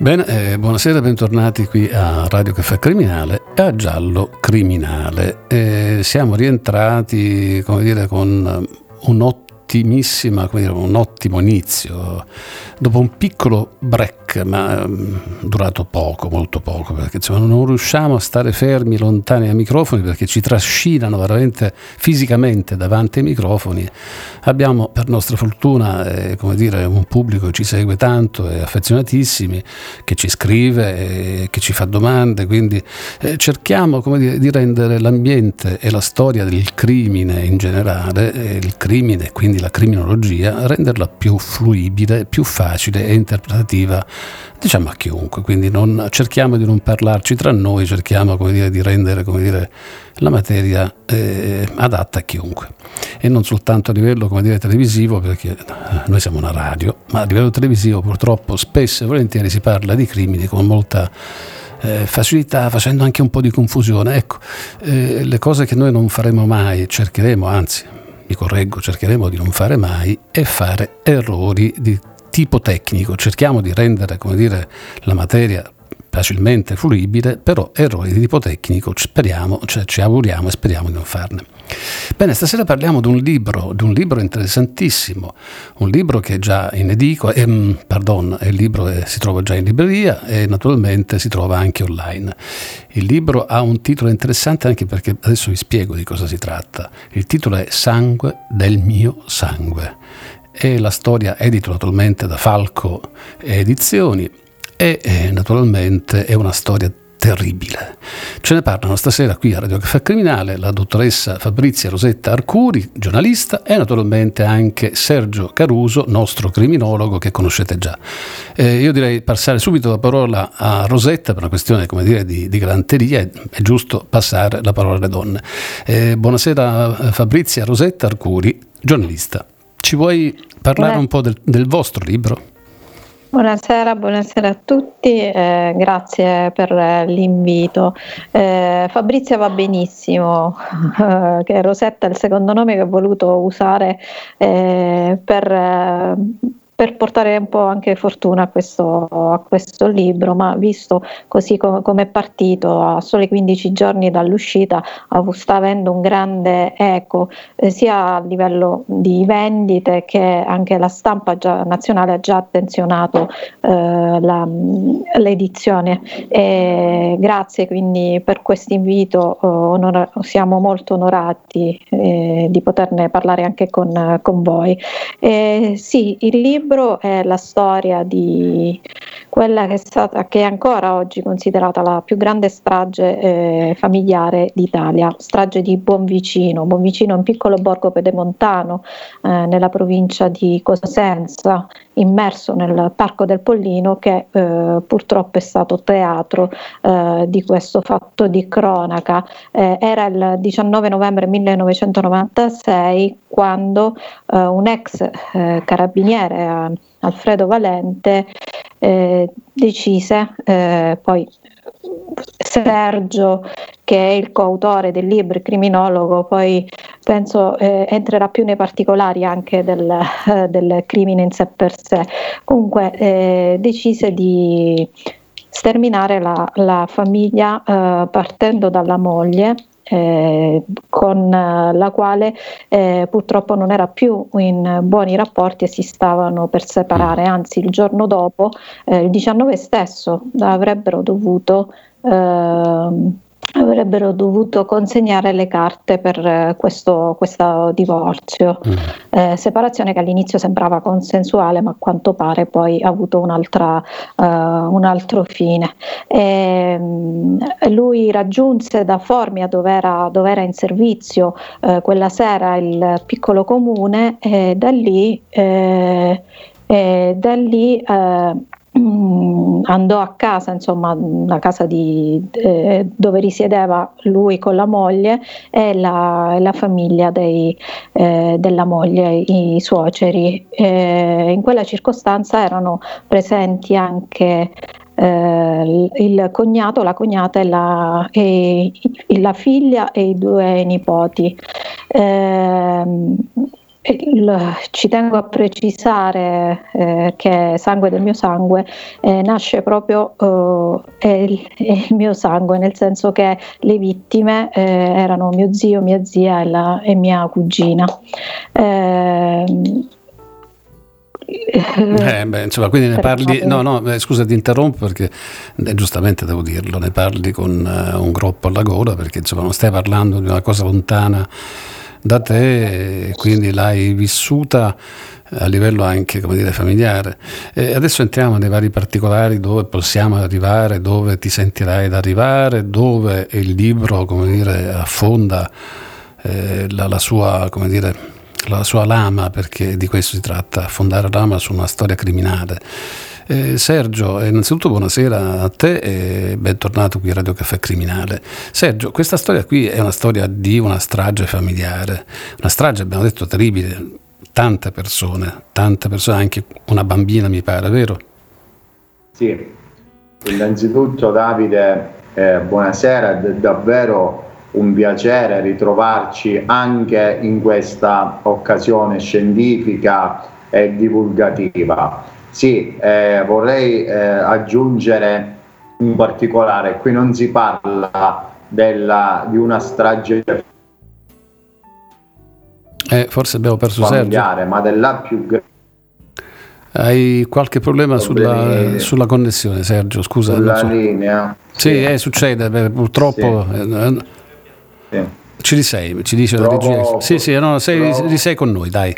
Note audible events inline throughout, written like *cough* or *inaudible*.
Bene, eh, buonasera, bentornati qui a Radio Caffè Criminale e a Giallo Criminale. Eh, siamo rientrati, come dire, con un'ottimissima, dire, un ottimo inizio. Dopo un piccolo break, ma um, durato poco, molto poco, perché insomma, non riusciamo a stare fermi, lontani dai microfoni, perché ci trascinano veramente fisicamente davanti ai microfoni. Abbiamo per nostra fortuna eh, dire, un pubblico che ci segue tanto e affezionatissimi, che ci scrive, e che ci fa domande, quindi eh, cerchiamo dire, di rendere l'ambiente e la storia del crimine in generale, eh, il crimine e quindi la criminologia, renderla più fluibile, più facile e interpretativa diciamo a chiunque, quindi non, cerchiamo di non parlarci tra noi, cerchiamo dire, di rendere dire, la materia eh, adatta a chiunque e non soltanto a livello dire, televisivo perché noi siamo una radio, ma a livello televisivo purtroppo spesso e volentieri si parla di crimini con molta eh, facilità, facendo anche un po' di confusione. Ecco, eh, le cose che noi non faremo mai, cercheremo, anzi mi correggo, cercheremo di non fare mai, è fare errori di tipo tecnico, cerchiamo di rendere come dire, la materia facilmente fruibile, però errori di tipo tecnico speriamo, cioè ci auguriamo e speriamo di non farne. Bene, stasera parliamo di un libro, di un libro interessantissimo, un libro che è già in edicola, ehm, pardon, il libro è, si trova già in libreria e naturalmente si trova anche online. Il libro ha un titolo interessante anche perché adesso vi spiego di cosa si tratta. Il titolo è Sangue del mio sangue e la storia edito naturalmente da Falco Edizioni e eh, naturalmente è una storia terribile. Ce ne parlano stasera qui a Radio Caffè Criminale la dottoressa Fabrizia Rosetta Arcuri, giornalista, e naturalmente anche Sergio Caruso, nostro criminologo che conoscete già. Eh, io direi passare subito la parola a Rosetta per una questione come dire, di, di galanteria, è, è giusto passare la parola alle donne. Eh, buonasera Fabrizia Rosetta Arcuri, giornalista. Ci vuoi parlare un po' del, del vostro libro? Buonasera, buonasera a tutti, eh, grazie per eh, l'invito. Eh, Fabrizia va benissimo, eh, *laughs* che Rosetta è il secondo nome che ho voluto usare eh, per, eh, per portare un po' anche fortuna a questo, a questo libro, ma visto così co- come è partito a soli 15 giorni dall'uscita, sta avendo un grande eco eh, sia a livello di vendite che anche la stampa già- nazionale ha già attenzionato eh, la- l'edizione. E grazie quindi per questo invito, onora- siamo molto onorati eh, di poterne parlare anche con, con voi. Eh, sì, il libro libro è la storia di quella che è, stata, che è ancora oggi considerata la più grande strage eh, familiare d'Italia, strage di Buonvicino. Buonvicino è un piccolo borgo pedemontano eh, nella provincia di Cosenza, immerso nel Parco del Pollino, che eh, purtroppo è stato teatro eh, di questo fatto di cronaca. Eh, era il 19 novembre 1996 quando eh, un ex carabiniere, Alfredo Valente, eh, decise eh, poi Sergio, che è il coautore del libro, il criminologo, poi penso eh, entrerà più nei particolari anche del, eh, del, crimine in sé per sé. Comunque eh, decise di sterminare la, la famiglia eh, partendo dalla moglie eh, con eh, la quale eh, purtroppo non era più in buoni rapporti e si stavano per separare, mm. anzi il giorno dopo, eh, il 19 stesso, avrebbero dovuto ehm, avrebbero dovuto consegnare le carte per eh, questo, questo divorzio. Mm. Eh, separazione che all'inizio sembrava consensuale, ma a quanto pare poi ha avuto un'altra, uh, un altro fine. E, um, lui raggiunse da Formia, dove era, dove era in servizio uh, quella sera, il piccolo comune, e da lì. Eh, da lì eh, andò a casa, insomma, una casa di, eh, dove risiedeva lui con la moglie e la, la famiglia dei, eh, della moglie, i suoceri. Eh, in quella circostanza erano presenti anche eh, il cognato, la cognata e la, e la, figlia e i due nipoti. Eh, ci tengo a precisare eh, che sangue del mio sangue eh, nasce proprio eh, è il, è, il, mio sangue, nel senso che le vittime eh, erano mio zio, mia zia e, la, e mia cugina. Ehm, eh, beh, insomma, quindi ne parli, no, no, scusa ti interrompo perché eh, giustamente devo dirlo, ne parli con uh, un groppo alla gola perché insomma non stai parlando di una cosa lontana da te quindi l'hai vissuta a livello anche dire, familiare. E adesso entriamo nei vari particolari dove possiamo arrivare, dove ti sentirai ad arrivare, dove il libro dire, affonda eh, la, la, sua, dire, la sua lama, perché di questo si tratta, affondare lama su una storia criminale. Eh, Sergio, innanzitutto buonasera a te e bentornato qui a Radio Caffè Criminale. Sergio, questa storia qui è una storia di una strage familiare, una strage abbiamo detto terribile, tante persone, tante persone, anche una bambina mi pare, vero? Sì, innanzitutto Davide, eh, buonasera, è davvero un piacere ritrovarci anche in questa occasione scientifica e divulgativa. Sì, eh, vorrei eh, aggiungere un particolare, qui non si parla della, di una strage eh, forse abbiamo perso familiare, Sergio. ma della più grande. Hai qualche problema sulla, sulla, connessione, Sergio? Scusa. Sulla so. linea. Sì, sì. Eh, succede, beh, purtroppo. Sì. Eh, sì. Ci risei, ci dice Provo, la regia. Sì, sì, no, sei, risei con noi, dai.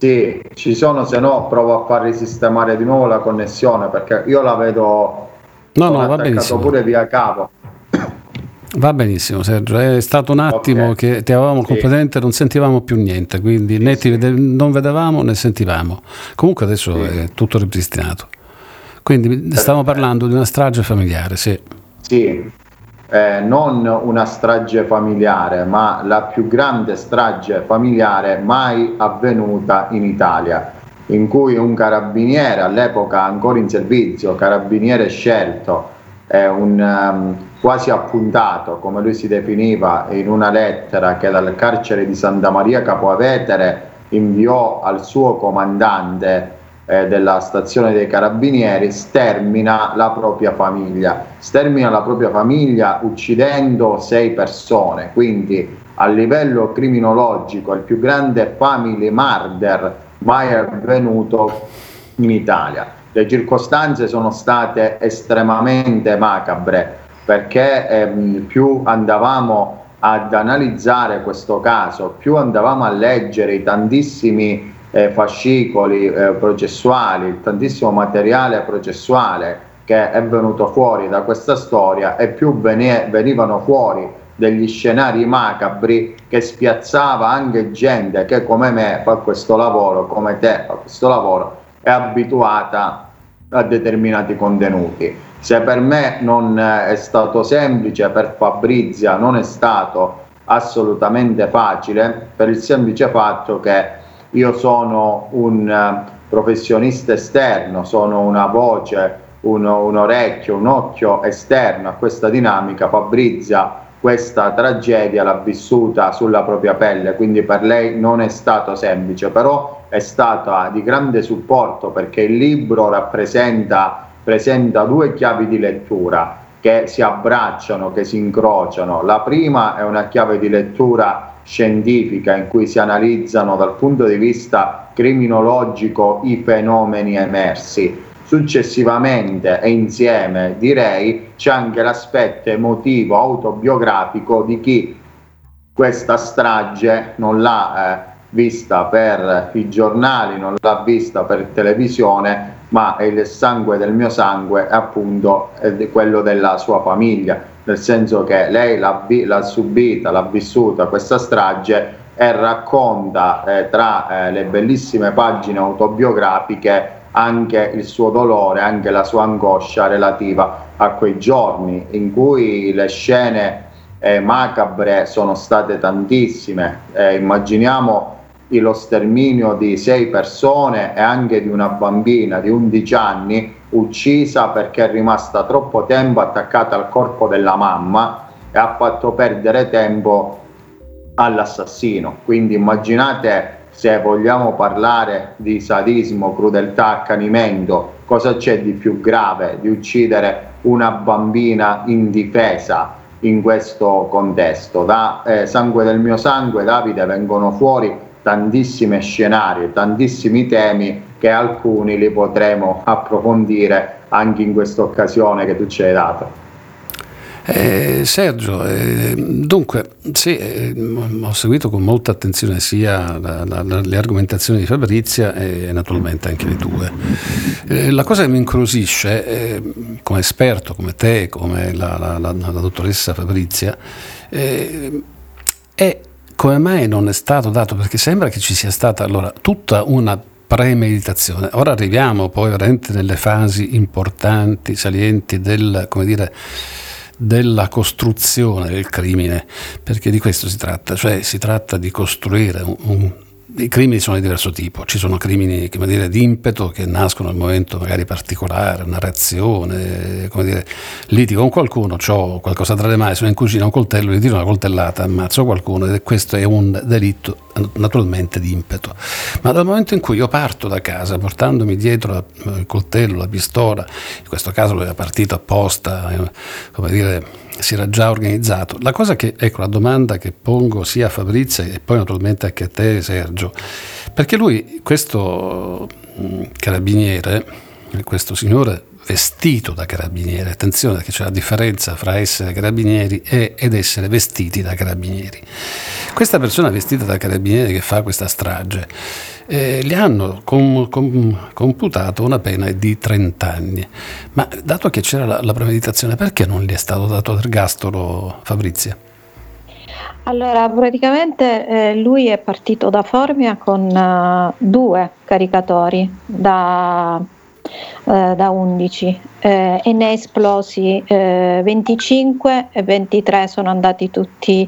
Sì, ci sono, se no provo a far risistemare di nuovo la connessione perché io la vedo no, no, va benissimo. pure via cavo. Va benissimo Sergio, è stato un attimo okay. che ti avevamo sì. completamente, non sentivamo più niente, quindi sì, né ti vede, non vedevamo né sentivamo. Comunque adesso sì. è tutto ripristinato. Quindi stiamo parlando di una strage familiare, sì. Sì, eh, non una strage familiare, ma la più grande strage familiare mai avvenuta in Italia, in cui un carabiniere, all'epoca ancora in servizio, carabiniere scelto, eh, un um, quasi appuntato, come lui si definiva in una lettera che dal carcere di Santa Maria Capoavetere inviò al suo comandante eh, della stazione dei carabinieri stermina la propria famiglia, stermina la propria famiglia uccidendo sei persone, quindi a livello criminologico il più grande family murder mai avvenuto in Italia. Le circostanze sono state estremamente macabre perché ehm, più andavamo ad analizzare questo caso, più andavamo a leggere i tantissimi eh, fascicoli eh, processuali, tantissimo materiale processuale che è venuto fuori da questa storia e più venivano fuori degli scenari macabri che spiazzava anche gente che come me fa questo lavoro, come te fa questo lavoro, è abituata a determinati contenuti. Se per me non è stato semplice, per Fabrizia non è stato assolutamente facile, per il semplice fatto che io sono un eh, professionista esterno, sono una voce, un, un orecchio, un occhio esterno a questa dinamica, Fabrizia questa tragedia l'ha vissuta sulla propria pelle, quindi per lei non è stato semplice, però è stata di grande supporto perché il libro rappresenta presenta due chiavi di lettura che si abbracciano, che si incrociano. La prima è una chiave di lettura scientifica in cui si analizzano dal punto di vista criminologico i fenomeni emersi. Successivamente e insieme direi c'è anche l'aspetto emotivo, autobiografico di chi questa strage non l'ha eh, vista per i giornali, non l'ha vista per televisione, ma il sangue del mio sangue, appunto è quello della sua famiglia, nel senso che lei l'ha, l'ha subita, l'ha vissuta questa strage e racconta eh, tra eh, le bellissime pagine autobiografiche anche il suo dolore, anche la sua angoscia relativa a quei giorni in cui le scene eh, macabre sono state tantissime. Eh, immaginiamo lo sterminio di sei persone e anche di una bambina di 11 anni uccisa perché è rimasta troppo tempo attaccata al corpo della mamma e ha fatto perdere tempo all'assassino. Quindi immaginate se vogliamo parlare di sadismo, crudeltà, accanimento, cosa c'è di più grave di uccidere una bambina indifesa in questo contesto? Da eh, Sangue del mio sangue, Davide, vengono fuori tantissimi scenari, tantissimi temi che alcuni li potremo approfondire anche in questa occasione che tu ci hai dato. Eh, Sergio, eh, dunque, sì, eh, ho seguito con molta attenzione sia la, la, le argomentazioni di Fabrizia e naturalmente anche le tue. Eh, la cosa che mi incuriosisce, eh, come esperto, come te, come la, la dottoressa Fabrizia, eh, è come mai non è stato dato, perché sembra che ci sia stata allora tutta una premeditazione. Ora arriviamo poi veramente nelle fasi importanti, salienti del, dire, della costruzione del crimine, perché di questo si tratta, cioè si tratta di costruire un i crimini sono di diverso tipo, ci sono crimini dire, di impeto che nascono in un momento magari particolare, una reazione, come dire, litigo con qualcuno, ho qualcosa tra le mani, sono in cucina, un coltello, gli tiro una coltellata, ammazzo qualcuno e questo è un delitto naturalmente di impeto. Ma dal momento in cui io parto da casa portandomi dietro il coltello, la pistola, in questo caso lui era partito apposta, eh, come dire, si era già organizzato. La cosa che, ecco, la domanda che pongo sia a Fabrizio e poi naturalmente anche a te Sergio, perché lui, questo mm, carabiniere, questo signore vestito da carabinieri, attenzione che c'è la differenza fra essere carabinieri e, ed essere vestiti da carabinieri. Questa persona vestita da carabinieri che fa questa strage, eh, gli hanno com, com, computato una pena di 30 anni, ma dato che c'era la, la premeditazione, perché non gli è stato dato l'ergastolo Fabrizia? Allora, praticamente eh, lui è partito da Formia con uh, due caricatori da eh, da 11 eh, e ne è esplosi eh, 25 e 23 sono andati tutti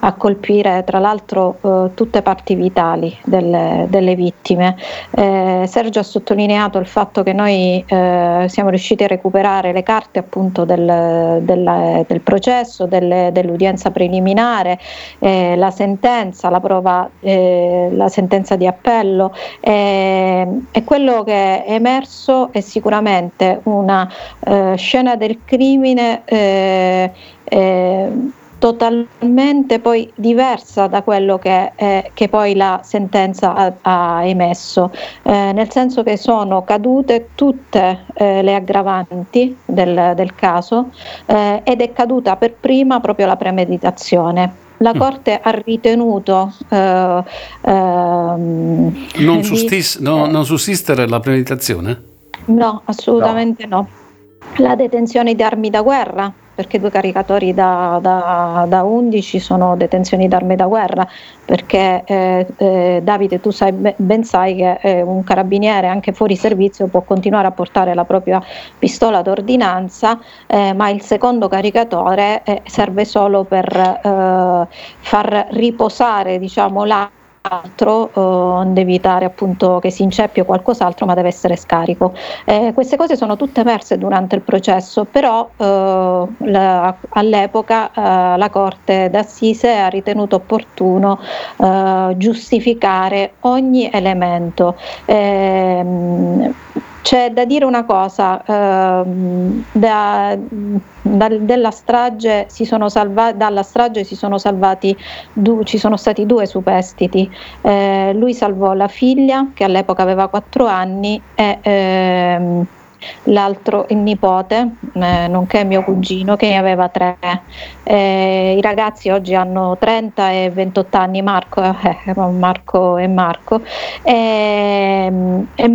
a colpire tra l'altro eh, tutte parti vitali delle, delle vittime. Eh, Sergio ha sottolineato il fatto che noi siamo riusciti a recuperare le carte appunto del, del, del processo, delle, dell'udienza preliminare, la sentenza, la prova, la sentenza di appello e quello che è emerso è sicuramente una eh, scena del crimine eh, eh, totalmente poi diversa da quello che, eh, che poi la sentenza ha, ha emesso, eh, nel senso che sono cadute tutte eh, le aggravanti del, del caso ed è caduta per prima proprio la premeditazione. la Corte ha ritenuto eh, ehm, non, sustis- no, non sussistere la premeditazione? No, assolutamente no. no. La detenzione di armi da guerra, perché due caricatori da, da, da 11 sono detenzioni d'armi da guerra, perché eh, eh, Davide tu sai, ben sai che eh, un carabiniere anche fuori servizio può continuare a portare la propria pistola d'ordinanza, eh, ma il secondo caricatore eh, serve solo per eh, far riposare diciamo, l'arma altro, onde evitare appunto che si inceppi o qualcos'altro, ma deve essere scarico. Eh, queste cose sono tutte emerse durante il processo, però eh, la, all'epoca eh, la Corte d'Assise ha ritenuto opportuno eh, giustificare ogni elemento. Ehm, c'è da dire una cosa, ehm, da, da, della strage salva, dalla strage si sono salvati, du, ci sono stati due superstiti, eh, lui salvò la figlia che all'epoca aveva 4 anni e ehm, l'altro il nipote, eh, nonché mio cugino, che ne aveva tre. Eh, I ragazzi oggi hanno 30 e 28 anni, Marco, eh, Marco e Marco. E, e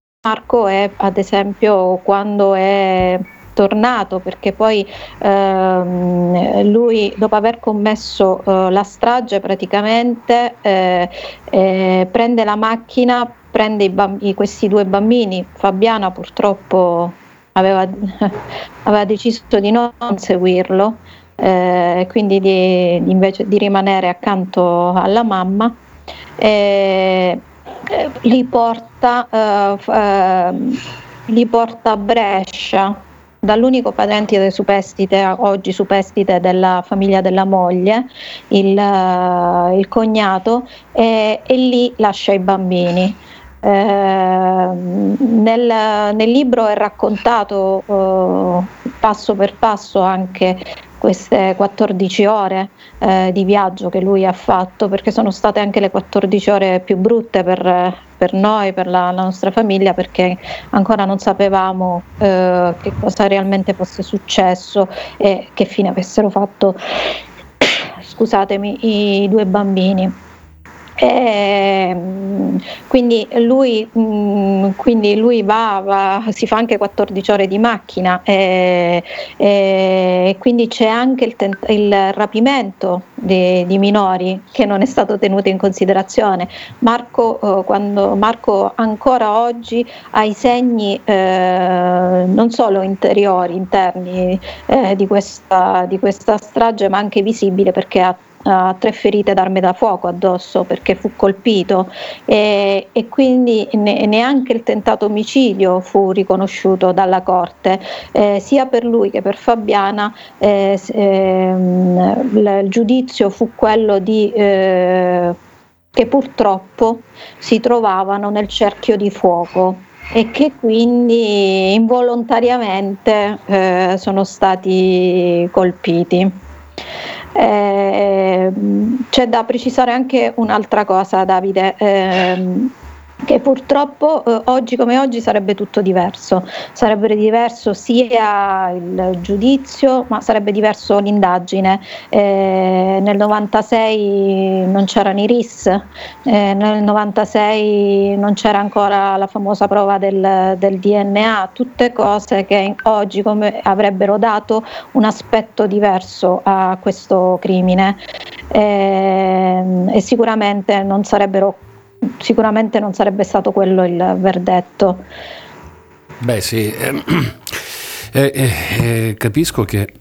Marco è ad esempio quando è tornato perché poi ehm, lui dopo aver commesso eh, la strage praticamente eh, eh, prende la macchina, prende bamb- questi due bambini, Fabiana purtroppo aveva, *laughs* aveva deciso di non seguirlo, eh, quindi di, invece di rimanere accanto alla mamma. Eh, li porta, eh, eh, li porta a Brescia dall'unico parente superstite, oggi superstite della famiglia della moglie, il, uh, il cognato, e, e, lì lascia i bambini. Eh, nel, nel, libro è raccontato uh, passo per passo anche queste 14 ore eh, di viaggio che lui ha fatto, perché sono state anche le 14 ore più brutte per, per noi, per la, la, nostra famiglia, perché ancora non sapevamo eh, che cosa realmente fosse successo e che fine avessero fatto, *coughs* scusatemi, i due bambini. E, mm, quindi, lui, mm, quindi lui va, va, si fa anche 14 ore di macchina e, e quindi c'è anche il, tent- il rapimento di, di, minori che non è stato tenuto in considerazione. Marco, eh, quando Marco ancora oggi ha i segni eh, non solo interiori, interni eh, di, questa, di questa strage ma anche visibile perché ha ha tre ferite d'arme da fuoco addosso perché fu colpito e, e quindi ne, neanche il tentato omicidio fu riconosciuto dalla Corte, eh, sia per lui che per Fabiana eh, ehm, il giudizio fu quello di eh, che purtroppo si trovavano nel cerchio di fuoco e che quindi involontariamente eh, sono stati colpiti. Eh, c'è da precisare anche un'altra cosa, Davide. Eh, che purtroppo eh, oggi come oggi sarebbe tutto diverso, sarebbe diverso sia il giudizio ma sarebbe diverso l'indagine. Eh, nel 96 non c'erano i RIS, eh, nel 96 non c'era ancora la famosa prova del, del DNA, tutte cose che oggi avrebbero dato un aspetto diverso a questo crimine eh, e sicuramente non sarebbero sicuramente non sarebbe stato quello il verdetto. Beh sì, ehm, *clears throat* eh, eh, eh, capisco che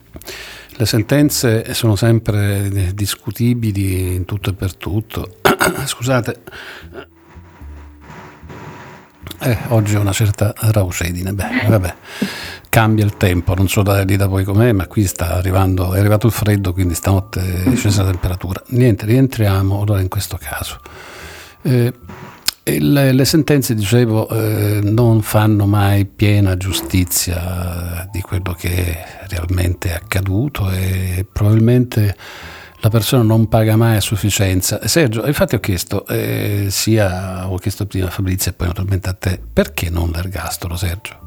le sentenze sono sempre discutibili in tutto e per tutto. *clears throat* Scusate, eh, oggi ho una certa raucedine, beh, vabbè, cambia il tempo, non so da lì da voi com'è, ma qui sta arrivando, è arrivato il freddo, quindi stanotte è scesa la temperatura. Niente, rientriamo allora in questo caso. Eh, le, le, sentenze, dicevo, eh, non fanno mai piena giustizia di quello che realmente è accaduto e probabilmente la persona non paga mai a sufficienza. Sergio, infatti ho chiesto, eh, sia ho chiesto prima a Fabrizio e poi naturalmente a te, perché non l'ergastolo, Sergio?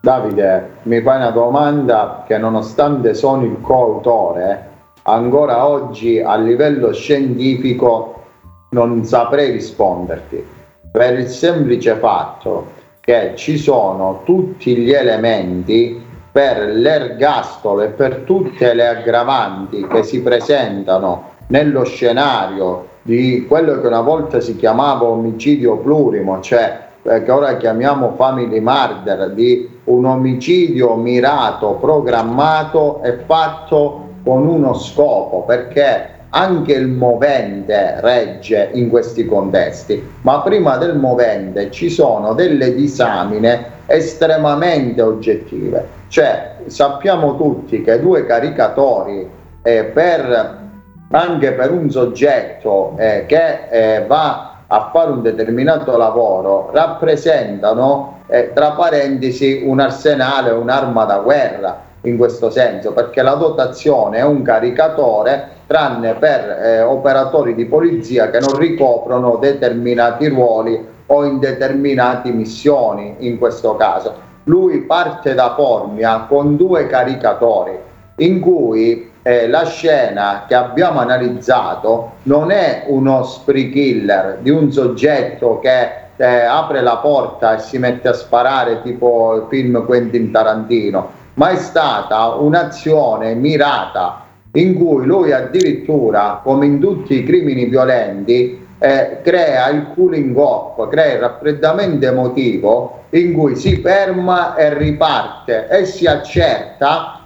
Davide, mi fai una domanda che nonostante sono il coautore, ancora oggi a livello scientifico non saprei risponderti. Per il semplice fatto che ci sono tutti gli elementi per l'ergastolo e per tutte le aggravanti che si presentano nello scenario di quello che una volta si chiamava omicidio plurimo, cioè eh, che ora chiamiamo family murder, di un omicidio mirato, programmato e fatto con uno scopo, perché anche il movente regge in questi contesti, ma prima del movente ci sono delle disamine estremamente oggettive, cioè sappiamo tutti che due caricatori eh, per, anche per un soggetto eh, che eh, va a fare un determinato lavoro rappresentano eh, tra parentesi un arsenale, un'arma da guerra in questo senso, perché la dotazione è un caricatore tranne per eh, operatori di polizia che non ricoprono determinati ruoli o in determinate missioni in questo caso. Lui parte da Formia con due caricatori in cui eh, la scena che abbiamo analizzato non è uno spree killer di un soggetto che eh, apre la porta e si mette a sparare tipo il film Quentin Tarantino, ma è stata un'azione mirata in cui lui addirittura, come in tutti i crimini violenti, eh, crea il cooling off, crea il raffreddamento emotivo in cui si ferma e riparte e si accerta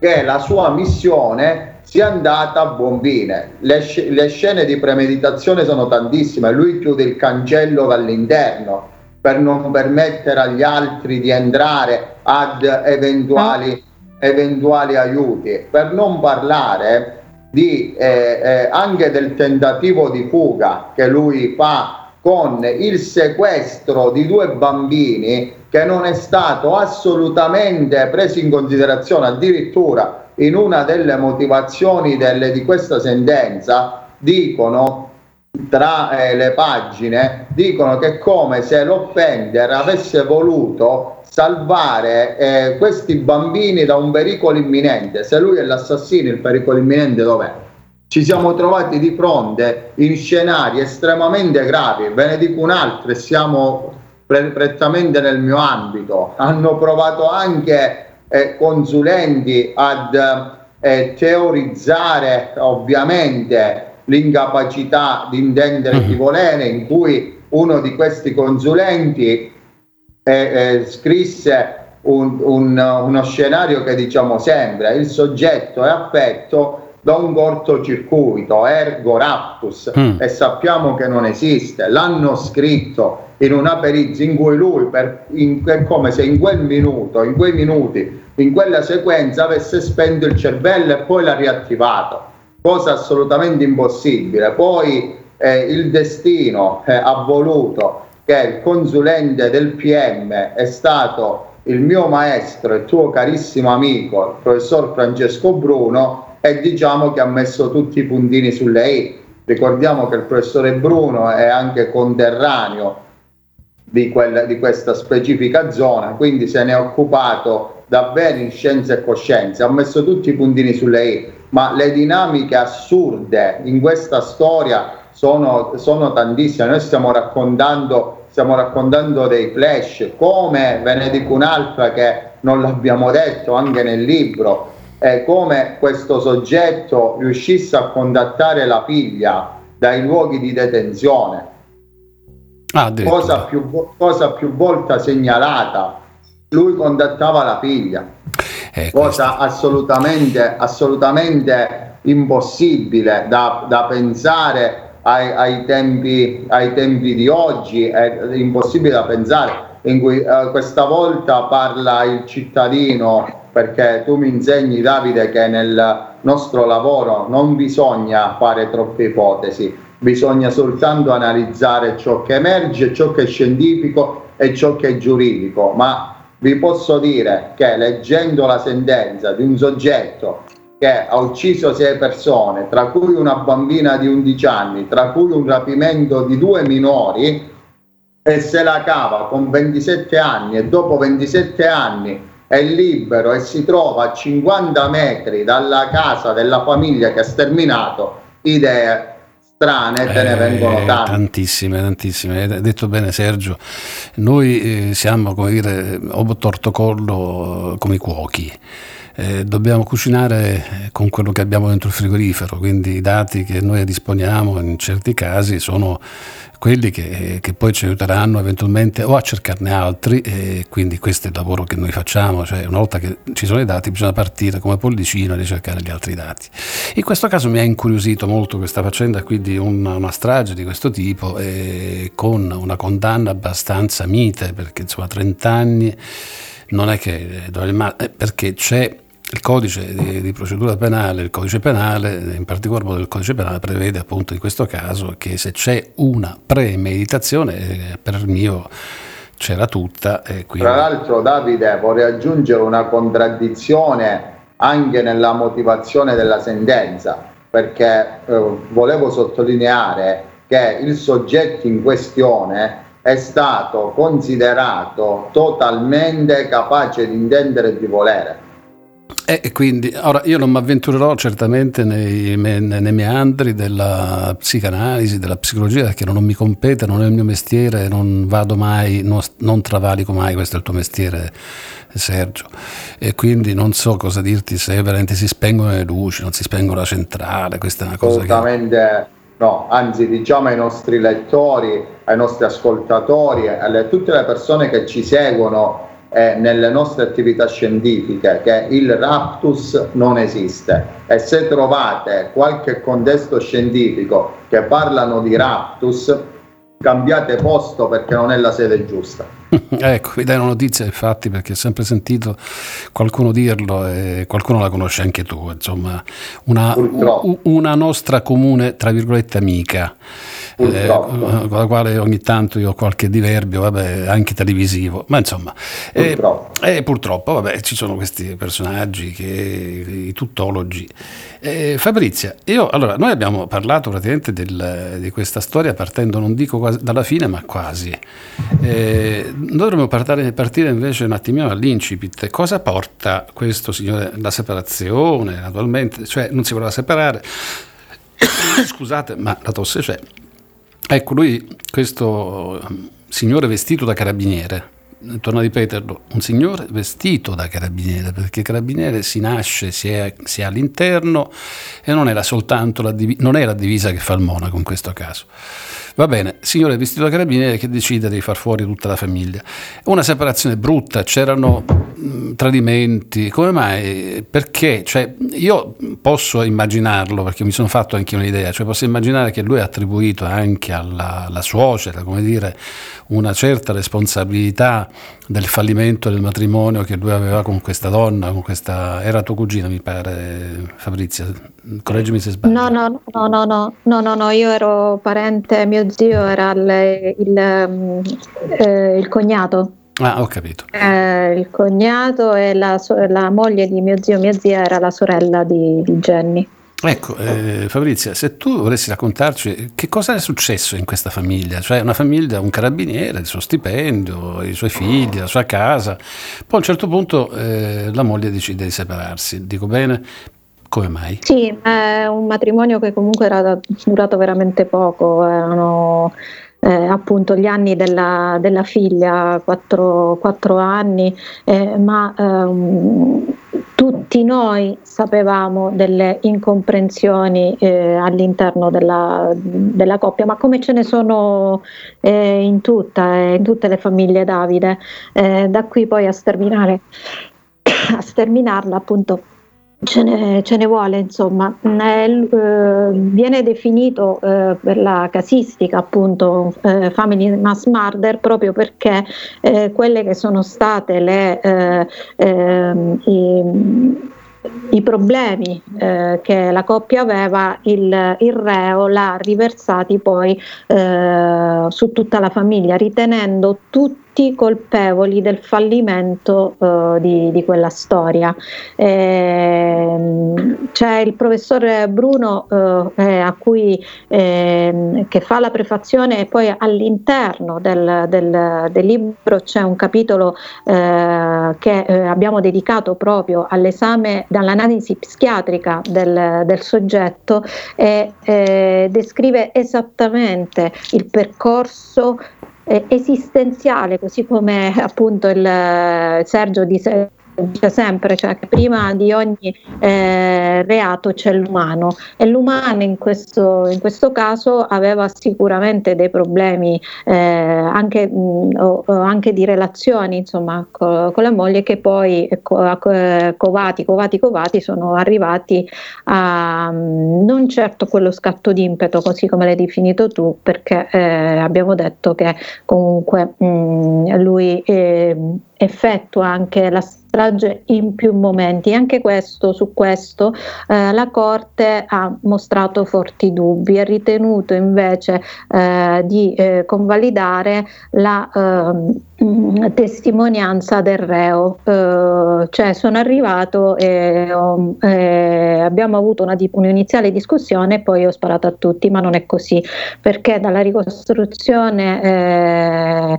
che la sua missione sia andata a buon fine. Le, sc- le scene di premeditazione sono tantissime, lui chiude il cancello dall'interno per non permettere agli altri di entrare ad eventuali, eventuali aiuti, per non parlare di, eh, eh, anche del tentativo di fuga che lui fa con il sequestro di due bambini che non è stato assolutamente preso in considerazione, addirittura in una delle motivazioni delle, di questa sentenza dicono tra eh, le pagine dicono che è come se l'offender avesse voluto salvare eh, questi bambini da un pericolo imminente. Se lui è l'assassino, il pericolo imminente dov'è? Ci siamo trovati di fronte in scenari estremamente gravi, ve ne dico un altro e siamo pre- prettamente nel mio ambito. Hanno provato anche eh, consulenti ad eh, teorizzare ovviamente l'incapacità di intendere chi mhm. volere, in cui uno di questi consulenti eh, eh, scrisse un, un, uno scenario che diciamo sembra il soggetto è affetto da un cortocircuito, ergo raptus, mm. e sappiamo che non esiste. L'hanno scritto in una perizia in cui lui, per, in, è come se in quel minuto, in quei minuti, in quella sequenza avesse spento il cervello e poi l'ha riattivato cosa assolutamente impossibile. Poi eh, il destino eh, ha voluto che il consulente del PM è stato il mio maestro e tuo carissimo amico, il professor Francesco Bruno, e diciamo che ha messo tutti i puntini sulle I. Ricordiamo che il professore Bruno è anche conterraneo di, quella, di questa specifica zona, quindi se ne è occupato davvero in scienza e coscienza, ha messo tutti i puntini sulle i, ma le dinamiche assurde in questa storia sono, sono tantissime. Noi stiamo raccontando, stiamo raccontando dei flash, come ve ne dico un'altra che non l'abbiamo detto anche nel libro, è come questo soggetto riuscisse a contattare la figlia dai luoghi di detenzione. Ah, cosa, più, cosa più volte segnalata, lui contattava la figlia, eh, cosa assolutamente, assolutamente impossibile da, da pensare ai, ai, tempi, ai, tempi, di oggi, è impossibile da pensare, in cui eh, questa volta parla il cittadino, perché tu mi insegni Davide che nel nostro lavoro non bisogna fare troppe ipotesi, bisogna soltanto analizzare ciò che emerge, ciò che è scientifico e ciò che è giuridico, ma vi posso dire che leggendo la sentenza di un soggetto che ha ucciso sei persone, tra cui una bambina di 11 anni, tra cui un rapimento di due minori, e se la cava con 27 anni e dopo 27 anni è libero e si trova a 50 metri dalla casa della famiglia che ha sterminato, idee strane te ne eh, vengono tante. Tantissime, tantissime. Hai detto bene Sergio, noi eh, siamo, come dire, o tortocollo come i cuochi. Eh, dobbiamo cucinare con quello che abbiamo dentro il frigorifero, quindi i dati che noi disponiamo in certi casi sono quelli che, che, poi ci aiuteranno eventualmente o a cercarne altri e quindi questo è il lavoro che noi facciamo, cioè una volta che ci sono i dati bisogna partire come pollicino a ricercare gli altri dati. In questo caso mi ha incuriosito molto questa faccenda qui di una, una strage di questo tipo e con una condanna abbastanza mite perché insomma 30 anni non è che eh, perché c'è il codice di, di, procedura penale, il codice penale, in particolar modo il codice penale prevede appunto in questo caso che se c'è una premeditazione, eh, per mio c'era tutta. Quindi... Tra l'altro Davide vorrei aggiungere una contraddizione anche nella motivazione della sentenza, perché eh, volevo sottolineare che il soggetto in questione è stato considerato totalmente capace di intendere e di volere e quindi, ora io non mi avventurerò certamente nei, nei, nei, meandri della psicanalisi, della psicologia, perché non mi compete, non è il mio mestiere, non vado mai, non, non travalico mai, questo è il tuo mestiere Sergio, e quindi non so cosa dirti se veramente si spengono le luci, non si spengono la centrale, questa è una cosa Assolutamente che... no, anzi diciamo ai nostri lettori, ai nostri ascoltatori, a tutte le persone che ci seguono eh, nelle nostre attività scientifiche che il raptus non esiste. E se trovate qualche contesto scientifico che parlano di raptus cambiate posto perché non è la sede giusta. *laughs* ecco, vi dai una notizia infatti perché ho sempre sentito qualcuno dirlo e qualcuno la conosce anche tu, insomma, una, una nostra comune, tra virgolette, amica, eh, con la quale ogni tanto io ho qualche diverbio, vabbè, anche televisivo, ma insomma, eh, purtroppo, eh, eh, purtroppo vabbè, ci sono questi personaggi, che, i tuttologi. Eh, Fabrizia, io, allora, noi abbiamo parlato praticamente del, di questa storia partendo, non dico quasi, dalla fine, ma quasi. Eh, noi dovremmo partire, partire, invece un attimino dall'incipit. Cosa porta questo signore, la separazione, naturalmente, cioè non si voleva separare, *coughs* scusate, ma la tosse c'è. Ecco, lui, questo signore vestito da carabiniere, torno a ripeterlo, un signore vestito da carabiniere, perché carabiniere si nasce, si è, si è all'interno e non, era soltanto la, non è la divisa che fa il monaco in questo caso. Va bene, signore vestito da carabiniere che decide di far fuori tutta la famiglia. Una separazione brutta, c'erano mh, tradimenti, come mai? Perché? Cioè, io posso immaginarlo, perché mi sono fatto anche un'idea, cioè posso immaginare che lui ha attribuito anche alla, alla suocera, come dire, una certa responsabilità del fallimento del matrimonio che lui aveva con questa donna, con questa... era tua cugina mi pare Fabrizia, correggimi se sbaglio. No, no, no, no, no, no, no, no io ero parente, mio zio era il, il, eh, il cognato. Ah, ho capito. Eh, il cognato e la, la, moglie di mio zio, mia zia era la sorella di, di Jenny. Ecco, eh, Fabrizia, se tu volessi raccontarci che cosa è successo in questa famiglia, cioè una famiglia, un carabiniere, il suo stipendio, i suoi figli, la sua casa, poi a un certo punto eh, la moglie decide di separarsi, dico bene? Come mai? Sì, è un matrimonio che comunque era durato veramente poco, erano eh, appunto gli anni della, della figlia, quattro, quattro anni, eh, ma ehm, tutti noi sapevamo delle incomprensioni eh, all'interno della, della, coppia, ma come ce ne sono eh, in, tutta, eh, in, tutte le famiglie Davide, eh, da qui poi a sterminare, *coughs* a sterminarla appunto Ce ne, ce ne, vuole, insomma, eh, eh, viene definito eh, per la casistica appunto eh, family mass murder proprio perché eh, quelle che sono state le, eh, ehm, i, i problemi eh, che la coppia aveva, il, il reo l'ha riversati poi eh, su tutta la famiglia, ritenendo tutti colpevoli del fallimento uh, di, di, quella storia. Eh, c'è il professore Bruno uh, eh, a cui, eh, che fa la prefazione e poi all'interno del, del, del libro c'è un capitolo eh, che eh, abbiamo dedicato proprio all'esame dall'analisi psichiatrica del, del soggetto e descrive esattamente il percorso eh, esistenziale, così come appunto il Sergio dice dice sempre, cioè che prima di ogni eh, reato c'è l'umano e l'umano in questo, in questo caso aveva sicuramente dei problemi eh, anche, mh, o, anche, di relazioni insomma, co, con la moglie che poi co, covati, covati, covati sono arrivati a mh, non certo quello scatto d'impeto così come l'hai definito tu perché eh, abbiamo detto che comunque mh, lui eh, effettua anche la strage in più momenti. Anche questo, su questo eh, la Corte ha mostrato forti dubbi, ha ritenuto invece eh, di eh, convalidare la ehm, testimonianza del reo, eh, cioè sono arrivato e ho, eh, abbiamo avuto una, un'iniziale discussione e poi ho sparato a tutti, ma non è così, perché dalla ricostruzione eh,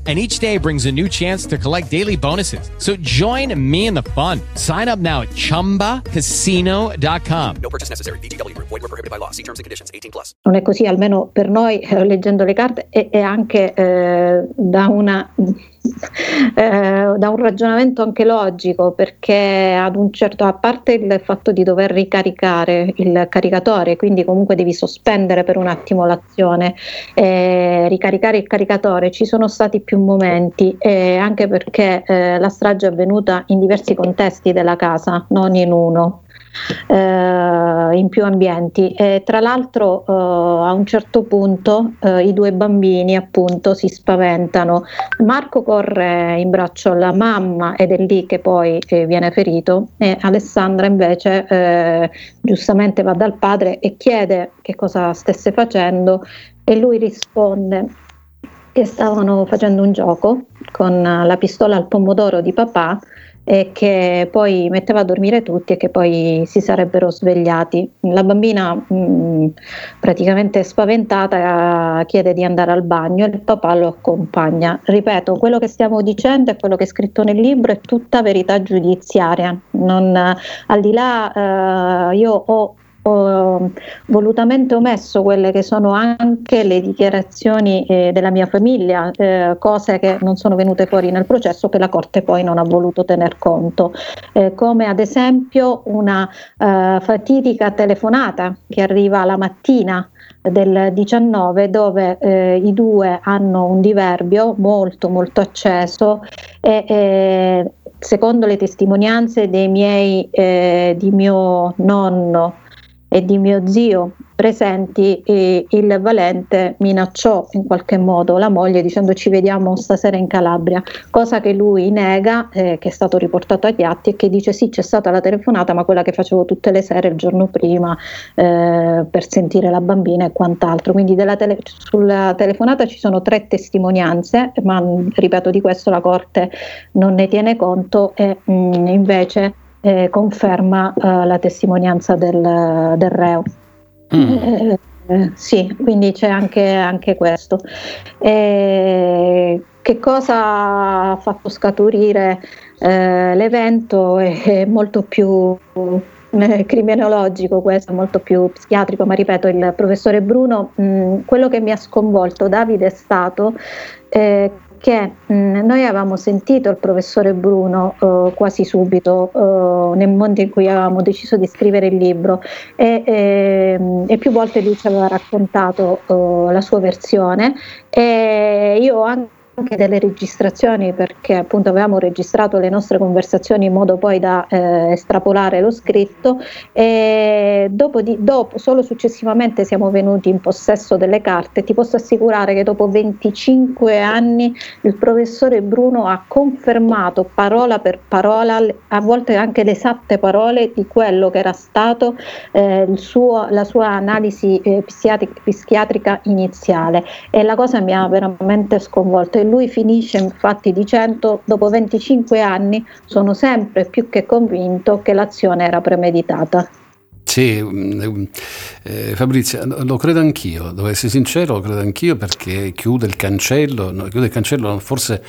and each day brings a new chance to collect daily bonuses. So join me in the fun. Sign up now at ChumbaCasino.com. No purchase necessary. BGW. Void were prohibited by law. See terms and conditions. 18 plus. Non è così, almeno per noi, eh, leggendo le carte, e, e anche eh, da una eh, da un ragionamento anche logico, perché ad un certo, a parte il fatto di dover ricaricare il caricatore, quindi comunque devi sospendere per un attimo l'azione, eh, ricaricare il caricatore, ci sono stati più momenti, eh, anche perché eh, la strage è avvenuta in diversi contesti della casa, non in uno eh, in più ambienti. E tra l'altro eh, a un certo punto eh, i due bambini appunto si spaventano. Marco corre in braccio alla mamma ed è lì che poi eh, viene ferito. E Alessandra invece eh, giustamente va dal padre e chiede che cosa stesse facendo e lui risponde che stavano facendo un gioco con la pistola al pomodoro di papà e che poi metteva a dormire tutti e che poi si sarebbero svegliati. La bambina mh, mm, praticamente spaventata chiede di andare al bagno e il papà lo accompagna. Ripeto, quello che stiamo dicendo e quello che è scritto nel libro è tutta verità giudiziaria. Non, al di là, eh, io ho ho volutamente omesso quelle che sono anche le dichiarazioni eh, della mia famiglia, eh, cose che non sono venute fuori nel processo che la Corte poi non ha voluto tener conto, eh, come ad esempio una eh, fatidica telefonata che arriva la mattina del 19 dove eh, i due hanno un diverbio molto molto acceso e eh, secondo le testimonianze dei miei, di mio nonno e di mio zio presenti e il valente minacciò in qualche modo la moglie dicendo ci vediamo stasera in Calabria, cosa che lui nega, eh, che è stato riportato agli atti e che dice sì c'è stata la telefonata ma quella che facevo tutte le sere il giorno prima eh, per sentire la bambina e quant'altro. Quindi tele- sulla telefonata ci sono tre testimonianze, ma ripeto di questo la Corte non ne tiene conto e mh, invece eh, conferma eh, la testimonianza del, del reo. Mm. Eh, eh, sì, quindi c'è anche, anche questo. che cosa ha fatto scaturire eh, l'evento è molto più eh, criminologico questo, molto più psichiatrico, ma ripeto, il professore Bruno, mh, quello che mi ha sconvolto Davide è stato eh, che mh, noi avevamo sentito il professore Bruno eh, quasi subito eh, nel momento in cui avevamo deciso di scrivere il libro. E, e, e più volte lui ci aveva raccontato eh, la sua versione. E io anche anche delle registrazioni perché appunto avevamo registrato le nostre conversazioni in modo poi da eh, estrapolare lo scritto e dopo, di, dopo, solo successivamente siamo venuti in possesso delle carte. Ti posso assicurare che dopo 25 anni il professore Bruno ha confermato parola per parola a volte anche le esatte parole di quello che era stato eh, suo, la sua analisi eh, psichiatrica, iniziale. E la cosa mi ha veramente sconvolto lui finisce infatti dicendo dopo 25 anni sono sempre più che convinto che l'azione era premeditata. Sì, mm, eh, Fabrizio, lo credo anch'io, devo essere sincero, lo credo anch'io perché chiude il cancello, no, chiude il cancello forse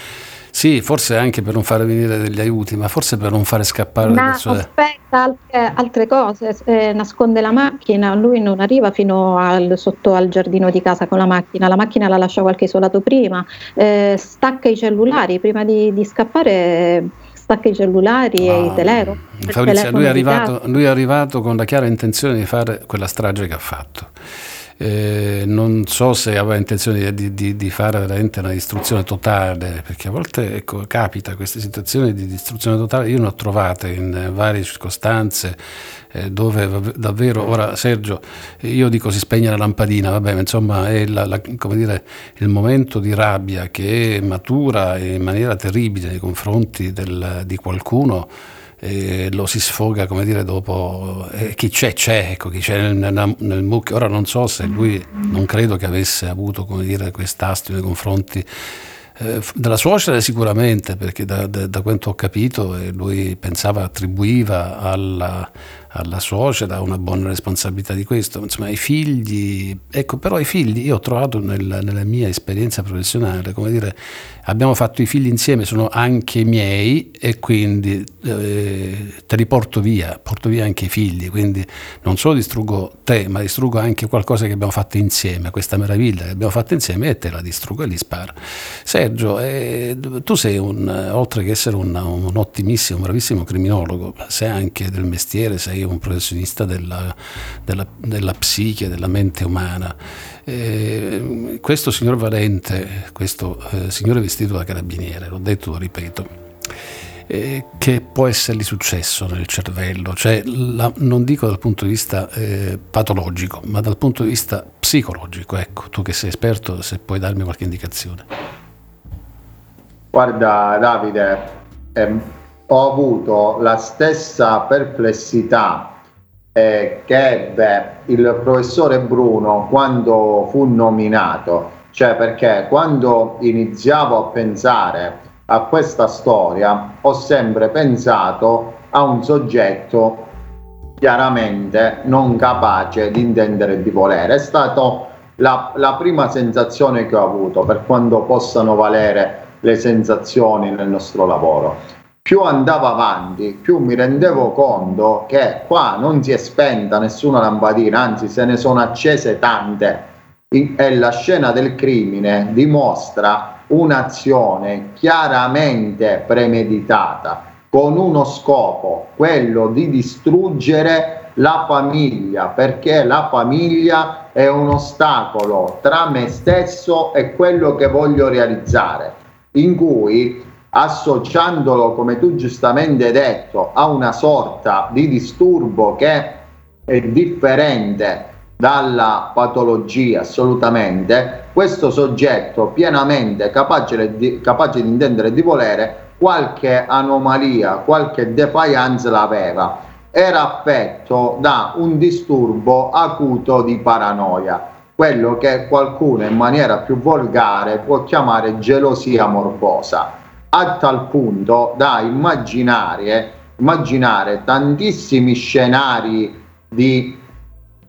sì, forse anche per non fare venire degli aiuti, ma forse per non fare scappare ma le persone. Aspetta altre, altre cose, eh, nasconde la macchina, lui non arriva fino al, sotto al giardino di casa con la macchina, la macchina la lascia qualche isolato prima, eh, stacca i cellulari prima di, di scappare stacca i cellulari oh, e i telefoni. Fabrizio, lui è, arrivato, lui è arrivato con la chiara intenzione di fare quella strage che ha fatto. Eh, non so se aveva intenzione di, di, di, fare veramente una distruzione totale, perché a volte ecco, capita queste situazioni di distruzione totale, io ne ho trovate in varie circostanze eh, dove davvero, ora Sergio, io dico si spegne la lampadina, vabbè, ma insomma è la, la, dire, il momento di rabbia che matura in maniera terribile nei confronti del, di qualcuno eh, lo si sfoga, come dire, dopo eh, chi c'è c'è, ecco, chi c'è nel, nel, mucchio. Ora non so se lui, non credo che avesse avuto, come dire, quest'astio nei confronti eh, della suocera sicuramente, perché da, da, da, quanto ho capito eh, lui pensava, attribuiva alla, alla suocera una buona responsabilità di questo. Insomma, i figli, ecco, però i figli, io ho trovato nel, nella mia esperienza professionale, come dire, abbiamo fatto i figli insieme, sono anche miei e quindi eh, te li porto via, porto via anche i figli, quindi non solo distruggo te, ma distruggo anche qualcosa che abbiamo fatto insieme, questa meraviglia che abbiamo fatto insieme e te la distruggo e li sparo. Sergio, eh, tu sei un, oltre che essere un, un ottimissimo, un bravissimo criminologo, sei anche del mestiere, sei un professionista della, della, della psiche, della mente umana. Eh, questo signor Valente, questo eh, signore vestito da carabiniere, l'ho detto, lo ripeto, eh, che può essergli successo nel cervello, cioè la, non dico dal punto di vista eh, patologico, ma dal punto di vista psicologico. Ecco, tu che sei esperto, se puoi darmi qualche indicazione. Guarda Davide, ehm, ho avuto la stessa perplessità eh, che ebbe il professore Bruno quando fu nominato, cioè perché quando iniziavo a pensare a questa storia ho sempre pensato a un soggetto chiaramente non capace di intendere e di volere. È stata la, la prima sensazione che ho avuto per quanto possano valere le sensazioni nel nostro lavoro. Più andavo avanti, più mi rendevo conto che qua non si è spenta nessuna lampadina, anzi se ne sono accese tante. E la scena del crimine dimostra un'azione chiaramente premeditata con uno scopo, quello di distruggere la famiglia, perché la famiglia è un ostacolo tra me stesso e quello che voglio realizzare, in cui associandolo, come tu giustamente hai detto, a una sorta di disturbo che è differente dalla patologia assolutamente, questo soggetto pienamente capace di, capace di intendere e di volere qualche anomalia, qualche defiance l'aveva. Era affetto da un disturbo acuto di paranoia, quello che qualcuno in maniera più volgare può chiamare gelosia morbosa, a tal punto da immaginare, immaginare tantissimi scenari di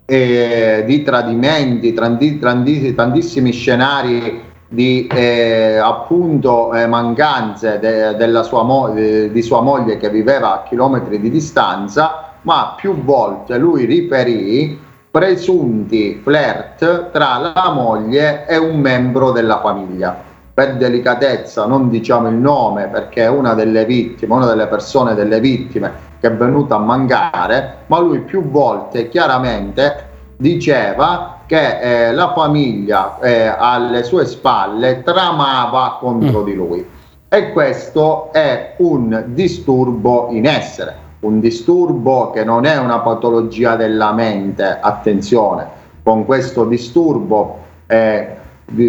eh, di tradimenti, tanti, tanti, tantissimi scenari di eh, appunto eh, mancanze de, della sua mo- di sua moglie che viveva a chilometri di distanza, ma più volte lui riferì presunti flirt tra la moglie e un membro della famiglia. Per delicatezza non diciamo il nome perché è una delle vittime, una delle persone delle vittime che è venuto a mancare, ma lui più volte chiaramente diceva che eh, la famiglia eh, alle sue spalle tramava contro mm. di lui. E questo è un disturbo in essere, un disturbo che non è una patologia della mente, attenzione, con questo disturbo eh,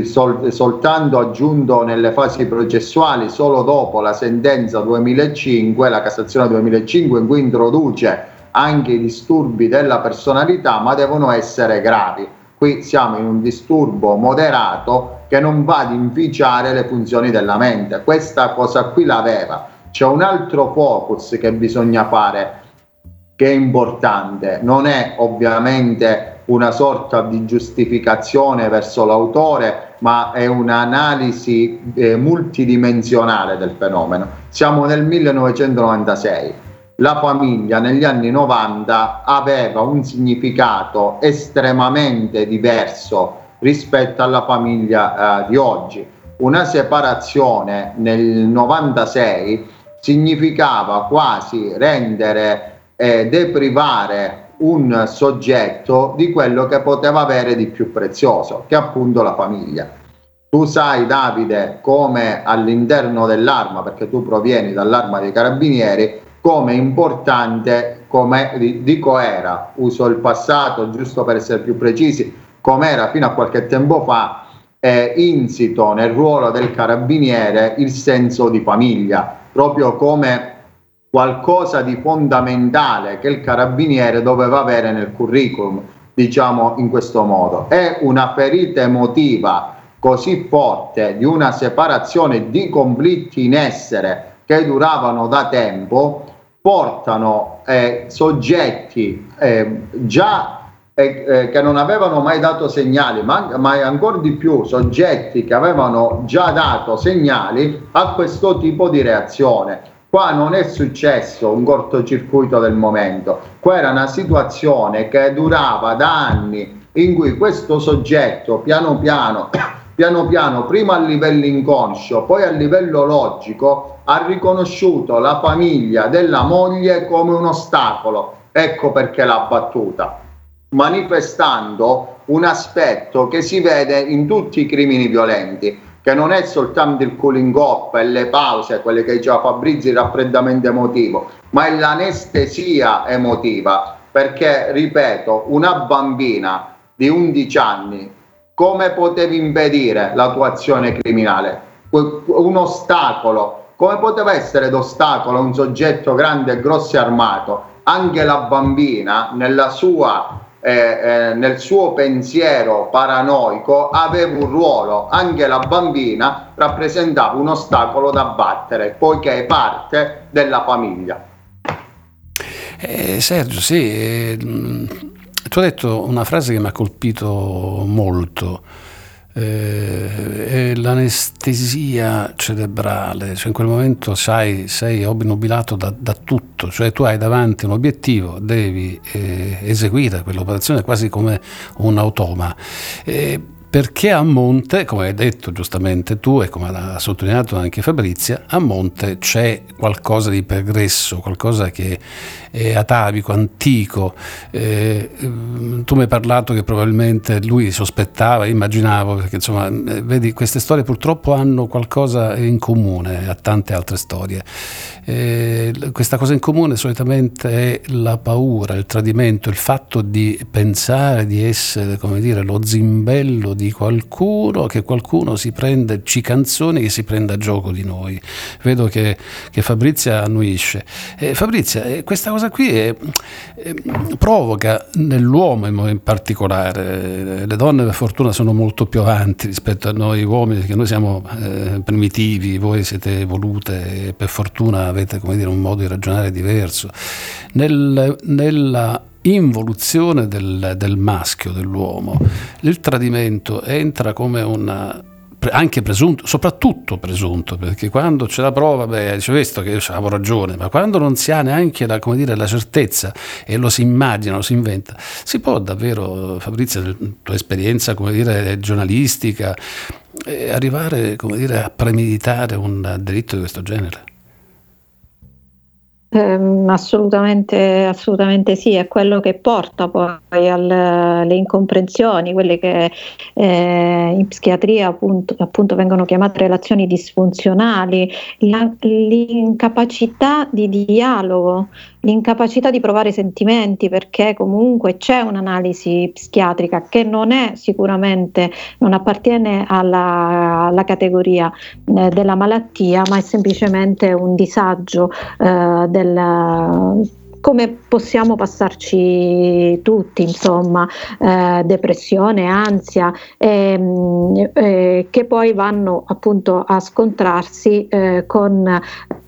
sol- soltanto aggiunto nelle fasi processuali solo dopo la sentenza 2005, la Cassazione 2005, in cui introduce anche i disturbi della personalità, ma devono essere gravi. Qui siamo in un disturbo moderato che non va ad inficiare le funzioni della mente. Questa cosa qui l'aveva. C'è un altro focus che bisogna fare che è importante, non è ovviamente una sorta di giustificazione verso l'autore, ma è un'analisi eh, multidimensionale del fenomeno. Siamo nel 1996. La famiglia negli anni 90 aveva un significato estremamente diverso rispetto alla famiglia eh, di oggi. Una separazione nel 96 significava quasi rendere, eh, deprivare un soggetto di quello che poteva avere di più prezioso, che è appunto la famiglia. Tu sai, Davide, come all'interno dell'arma, perché tu provieni dall'arma dei carabinieri, come importante, come dico era, uso il passato giusto per essere più precisi, come era fino a qualche tempo fa, è insito nel ruolo del carabiniere il senso di famiglia, proprio come qualcosa di fondamentale che il carabiniere doveva avere nel curriculum, diciamo in questo modo. È una ferita emotiva così forte di una separazione di conflitti in essere che duravano da tempo, portano eh, soggetti eh, già eh, eh che non avevano mai dato segnali, ma, ma ancora di più soggetti che avevano già dato segnali a questo tipo di reazione Qua non è successo un cortocircuito del momento, qua era una situazione che durava da anni in cui questo soggetto piano piano, *coughs* piano piano, prima a livello inconscio, poi a livello logico, ha riconosciuto la famiglia della moglie come un ostacolo. Ecco perché l'ha battuta, manifestando un aspetto che si vede in tutti i crimini violenti che non è soltanto il cooling off e le pause, quelle che diceva Fabrizi, il raffreddamento emotivo, ma è l'anestesia emotiva, perché, ripeto, una bambina di 11 anni, come potevi impedire la tua azione criminale? Un ostacolo, come poteva essere d'ostacolo un soggetto grande, grosso e armato? Anche la bambina, nella sua eh, eh, nel suo pensiero paranoico aveva un ruolo, anche la bambina rappresentava un ostacolo da battere, poiché è parte della famiglia. Eh, Sergio, sì, eh, tu hai detto una frase che mi ha colpito molto eh, l'anestesia cerebrale, cioè in quel momento sai, sei obnubilato da, da, tutto, cioè tu hai davanti un obiettivo, devi eh, eseguire quell'operazione quasi come un automa. Eh, perché a monte, come hai detto giustamente tu e come ha sottolineato anche Fabrizia, a monte c'è qualcosa di pregresso, qualcosa che è atavico, antico. Eh, tu mi hai parlato che probabilmente lui sospettava, immaginavo, perché insomma, eh, vedi, queste storie purtroppo hanno qualcosa in comune a tante altre storie. Eh, questa cosa in comune solitamente è la paura, il tradimento, il fatto di pensare di essere, come dire, lo zimbello di qualcuno, che qualcuno si prende, ci canzoni che si prenda a gioco di noi. Vedo che, che Fabrizia annuisce. Eh, Fabrizia, eh, questa cosa qui è, è, provoca nell'uomo in particolare, eh, le donne per fortuna sono molto più avanti rispetto a noi uomini, perché noi siamo eh, primitivi, voi siete evolute e per fortuna avete come dire, un modo di ragionare diverso. Nel, nella involuzione del, del maschio, dell'uomo, il tradimento entra come una anche presunto, soprattutto presunto, perché quando c'è la prova, beh, dice visto che io avevo ragione, ma quando non si ha neanche la, dire, la, certezza e lo si immagina, lo si inventa, si può davvero, Fabrizio, la tua esperienza come dire, giornalistica, eh, arrivare dire, a premeditare un delitto di questo genere? Eh, assolutamente, assolutamente sì, è quello che porta poi alle incomprensioni, quelle che eh, in psichiatria appunto, appunto, vengono chiamate relazioni disfunzionali, la, l'incapacità di dialogo, l'incapacità di provare sentimenti, perché comunque c'è un'analisi psichiatrica che non è sicuramente, non appartiene alla, alla categoria eh, della malattia, ma è semplicemente un disagio eh, del come possiamo passarci tutti, insomma, eh, depressione, ansia, eh, eh, che poi vanno appunto a scontrarsi eh, con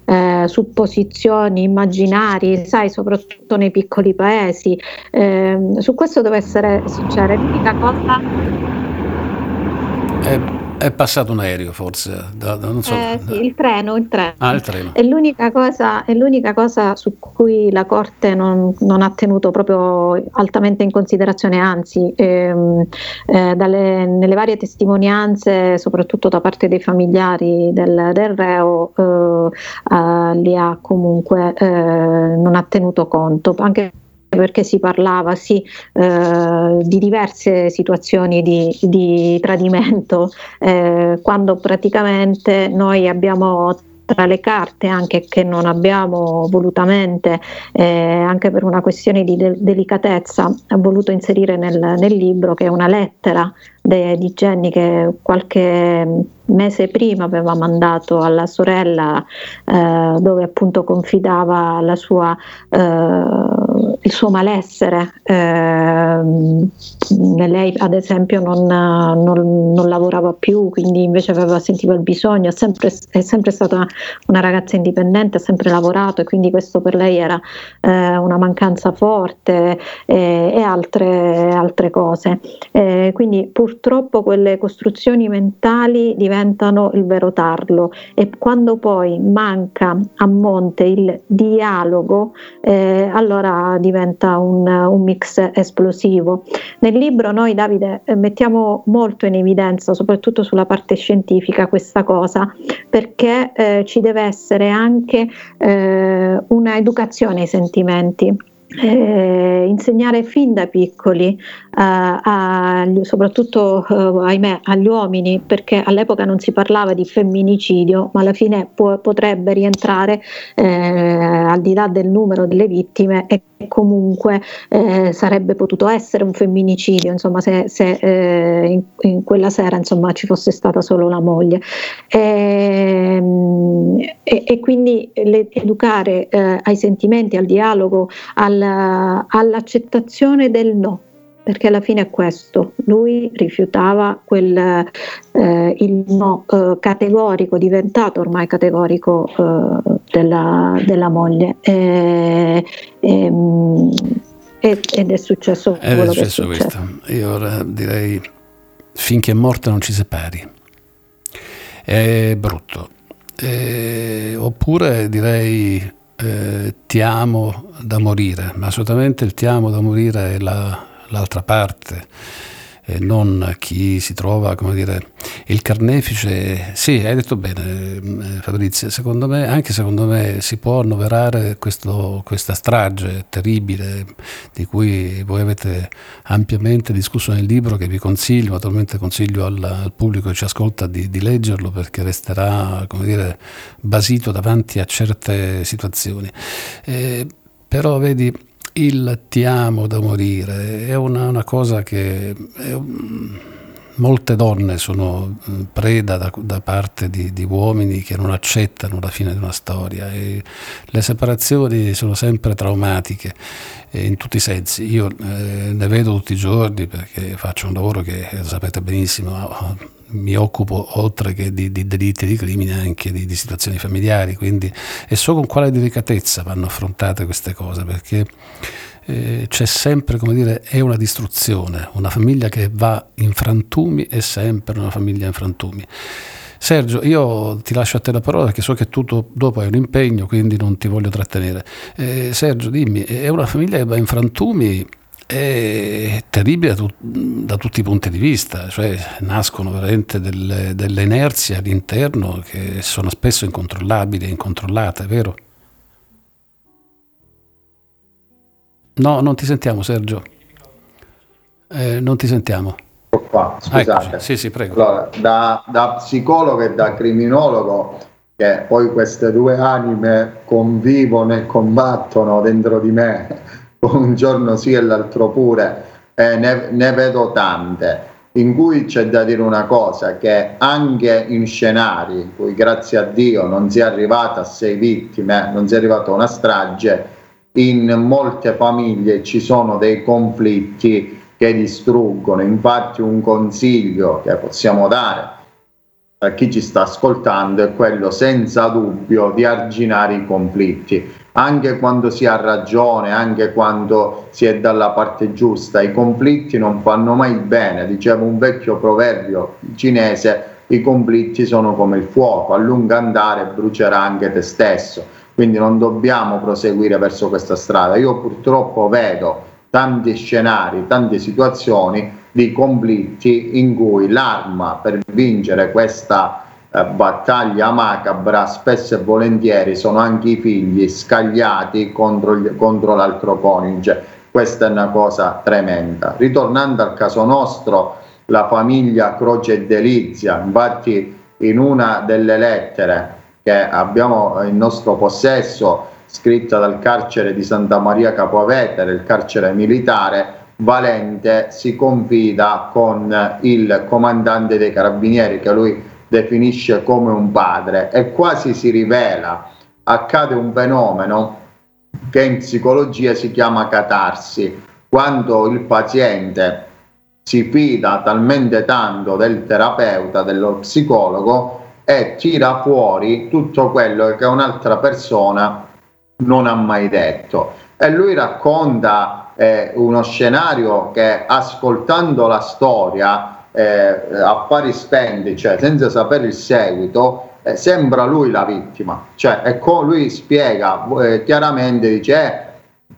eh, supposizioni, immaginari, sai, soprattutto nei piccoli paesi. Ehm, su questo devo essere sincera, l'unica cosa... È passato un aereo forse, da, da, so, eh, sì, il treno, il treno. Ah, il treno. È, l'unica cosa, è l'unica cosa su cui la Corte non, non, ha tenuto proprio altamente in considerazione, anzi ehm, eh, dalle, nelle varie testimonianze, soprattutto da parte dei familiari del, del reo, eh, eh li ha comunque eh, non ha tenuto conto. Anche perché si parlava sì, eh, di diverse situazioni di, di tradimento, eh, quando praticamente noi abbiamo tra le carte anche che non abbiamo volutamente, eh, anche per una questione di de- delicatezza, voluto inserire nel, nel, libro, che è una lettera de- di Jenny che qualche mese prima aveva mandato alla sorella eh, dove appunto confidava sua, eh, il suo malessere. Eh, lei ad esempio non, non, non, lavorava più, quindi invece aveva sentito il bisogno, è sempre, è sempre stata una ragazza indipendente, ha sempre lavorato e quindi questo per lei era eh, una mancanza forte eh, e altre, altre cose. Eh, quindi purtroppo quelle costruzioni mentali diventano il vero tarlo e quando poi manca a monte il dialogo eh, allora diventa un, un, mix esplosivo. Nel libro noi Davide eh, mettiamo molto in evidenza soprattutto sulla parte scientifica questa cosa perché eh, ci deve essere anche eh, una educazione ai sentimenti eh, insegnare fin da piccoli, eh, a, soprattutto eh, ahimè, agli uomini, perché all'epoca non si parlava di femminicidio, ma alla fine può, potrebbe rientrare eh, al di là del numero delle vittime e comunque eh, sarebbe potuto essere un femminicidio, insomma, se, se eh, in, in, quella sera insomma, ci fosse stata solo la moglie. E, ehm, e, e quindi le, educare ai sentimenti, al dialogo, al alla, all'accettazione del no perché alla fine è questo, lui rifiutava quel, eh, il no eh, categorico, diventato ormai categorico eh, della, della, moglie. E, e, ed è successo ed quello è successo è questo. Io ora direi finché morte non ci separi. È brutto. Eh, oppure direi eh, ti amo da morire, ma assolutamente il ti amo da morire è la, l'altra parte e non chi si trova, come dire, il carnefice. Sì, hai detto bene eh, Fabrizio, secondo me, anche secondo me si può annoverare questo, questa strage terribile di cui voi avete ampiamente discusso nel libro che vi consiglio, naturalmente consiglio al, al pubblico che ci ascolta di, di, leggerlo perché resterà, come dire, basito davanti a certe situazioni. Eh, però vedi, il ti amo da morire è una, una cosa che è, molte donne sono mm, preda da, da parte di, di, uomini che non accettano la fine di una storia e le separazioni sono sempre traumatiche eh, in tutti i sensi. Io eh, ne vedo tutti i giorni perché faccio un lavoro che, lo sapete benissimo, mi occupo oltre che di, di delitti e di crimini anche di, di, situazioni familiari, quindi e so con quale delicatezza vanno affrontate queste cose, perché eh, c'è sempre, come dire, è una distruzione, una famiglia che va in frantumi è sempre una famiglia in frantumi. Sergio, io ti lascio a te la parola perché so che tu dopo hai un impegno, quindi non ti voglio trattenere. Eh, Sergio, dimmi, è una famiglia che va in frantumi è terribile da, tu, da, tutti i punti di vista, cioè nascono veramente delle, delle inerzie all'interno che sono spesso incontrollabili e incontrollate, vero? No, non ti sentiamo Sergio. Eh, non ti sentiamo. Qua, scusate. Sì, sì, prego. Allora, da, da psicologo e da criminologo, che poi queste due anime convivono e combattono dentro di me *laughs* un giorno sì e l'altro pure, eh, ne, ne, vedo tante, in cui c'è da dire una cosa, che anche in scenari in cui grazie a Dio non si è arrivata a sei vittime, non si è arrivata a una strage, in molte famiglie ci sono dei conflitti che distruggono. Infatti un consiglio che possiamo dare a chi ci sta ascoltando è quello senza dubbio di arginare i conflitti anche quando si ha ragione, anche quando si è dalla parte giusta, i conflitti non fanno mai bene, diceva un vecchio proverbio cinese, i conflitti sono come il fuoco, a lungo andare brucerà anche te stesso, quindi non dobbiamo proseguire verso questa strada. Io purtroppo vedo tanti scenari, tante situazioni di conflitti in cui l'arma per vincere questa battaglia macabra spesso e volentieri sono anche i figli scagliati contro, gli, contro l'altro coniuge. Questa è una cosa tremenda. Ritornando al caso nostro, la famiglia Croce e Delizia, infatti in una delle lettere che abbiamo in nostro possesso, scritta dal carcere di Santa Maria Capovetere, il carcere militare, Valente si confida con il comandante dei carabinieri che lui definisce come un padre e quasi si rivela, accade un fenomeno che in psicologia si chiama catarsi, quando il paziente si fida talmente tanto del terapeuta, dello psicologo e tira fuori tutto quello che un'altra persona non ha mai detto. E lui racconta eh, uno scenario che ascoltando la storia eh, a spendi, cioè senza sapere il seguito, eh, sembra lui la vittima. Cioè, ecco, lui spiega eh, chiaramente, dice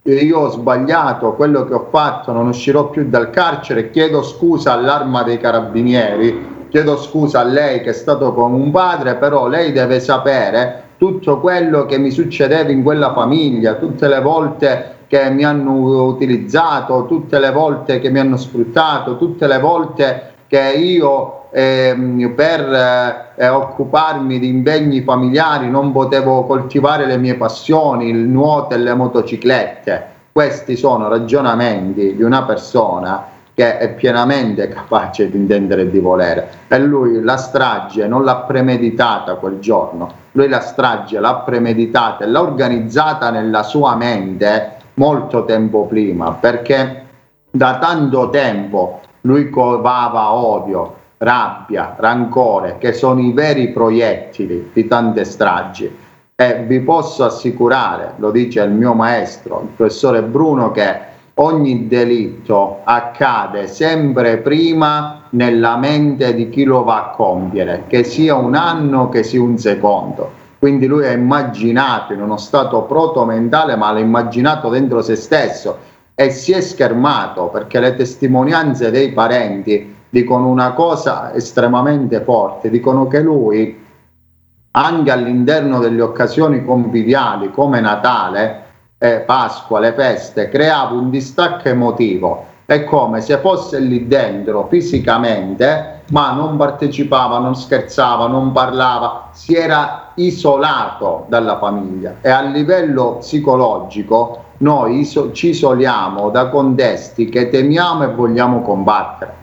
eh, io ho sbagliato quello che ho fatto, non uscirò più dal carcere, chiedo scusa all'arma dei carabinieri, chiedo scusa a lei che è stato con un padre, però lei deve sapere tutto quello che mi succedeva in quella famiglia, tutte le volte che mi hanno utilizzato, tutte le volte che mi hanno sfruttato, tutte le volte che io ehm, per eh, occuparmi di impegni familiari non potevo coltivare le mie passioni, il nuoto e le motociclette. Questi sono ragionamenti di una persona che è pienamente capace di intendere e di volere. E lui la strage non l'ha premeditata quel giorno, lui la strage l'ha premeditata e l'ha organizzata nella sua mente molto tempo prima, perché da tanto tempo lui covava odio, rabbia, rancore, che sono i veri proiettili di tante stragi. E vi posso assicurare, lo dice il mio maestro, il professore Bruno, che ogni delitto accade sempre prima nella mente di chi lo va a compiere, che sia un anno, che sia un secondo. Quindi lui ha immaginato in uno stato proto-mentale, ma l'ha immaginato dentro se stesso e si è schermato perché le testimonianze dei parenti dicono una cosa estremamente forte, dicono che lui anche all'interno delle occasioni conviviali come Natale, eh, Pasqua, le feste, creava un distacco emotivo. È come se fosse lì dentro fisicamente, ma non partecipava, non scherzava, non parlava, si era isolato dalla famiglia e a livello psicologico noi iso- ci isoliamo da contesti che temiamo e vogliamo combattere.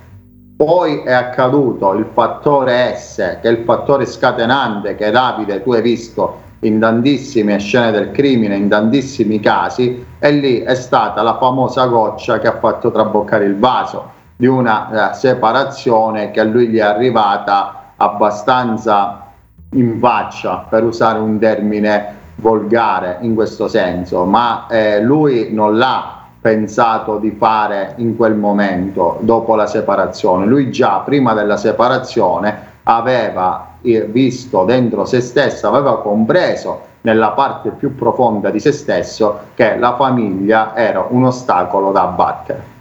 Poi è accaduto il fattore S, che è il fattore scatenante che Davide tu hai visto in tantissime scene del crimine, in tantissimi casi, e lì è stata la famosa goccia che ha fatto traboccare il vaso di una eh, separazione che a lui gli è arrivata abbastanza in faccia, per usare un termine volgare in questo senso, ma eh, lui non l'ha pensato di fare in quel momento dopo la separazione. Lui già prima della separazione aveva eh, visto dentro se stesso, aveva compreso nella parte più profonda di se stesso che la famiglia era un ostacolo da abbattere.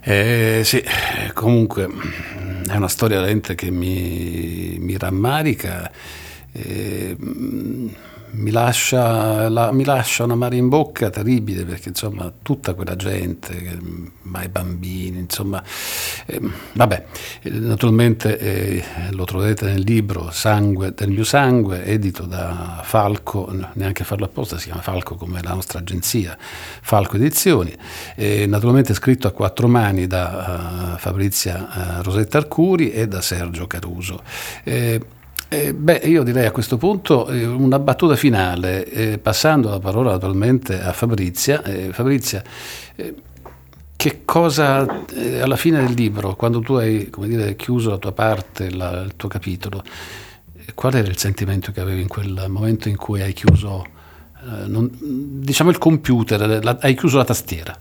Eh, sì, comunque è una storia lenta che mi, mi rammarica. Eh, mi lascia, la, mi lascia una mare in bocca terribile perché insomma tutta quella gente, ma i bambini, insomma, eh, vabbè, naturalmente eh, lo trovate nel libro Sangue del mio sangue, edito da Falco, neanche farlo apposta, si chiama Falco come la nostra agenzia, Falco Edizioni, eh, naturalmente scritto a quattro mani da uh, Fabrizia uh, Rosetta Arcuri e da Sergio Caruso. Eh, eh, beh, io direi a questo punto eh, una battuta finale, eh, passando la parola naturalmente a Fabrizia. Eh, Fabrizia, eh, che cosa eh, alla fine del libro, quando tu hai dire, chiuso la tua parte, la, il tuo capitolo, qual era il sentimento che avevi in quel momento in cui hai chiuso, non, diciamo, il computer, la, hai chiuso la tastiera?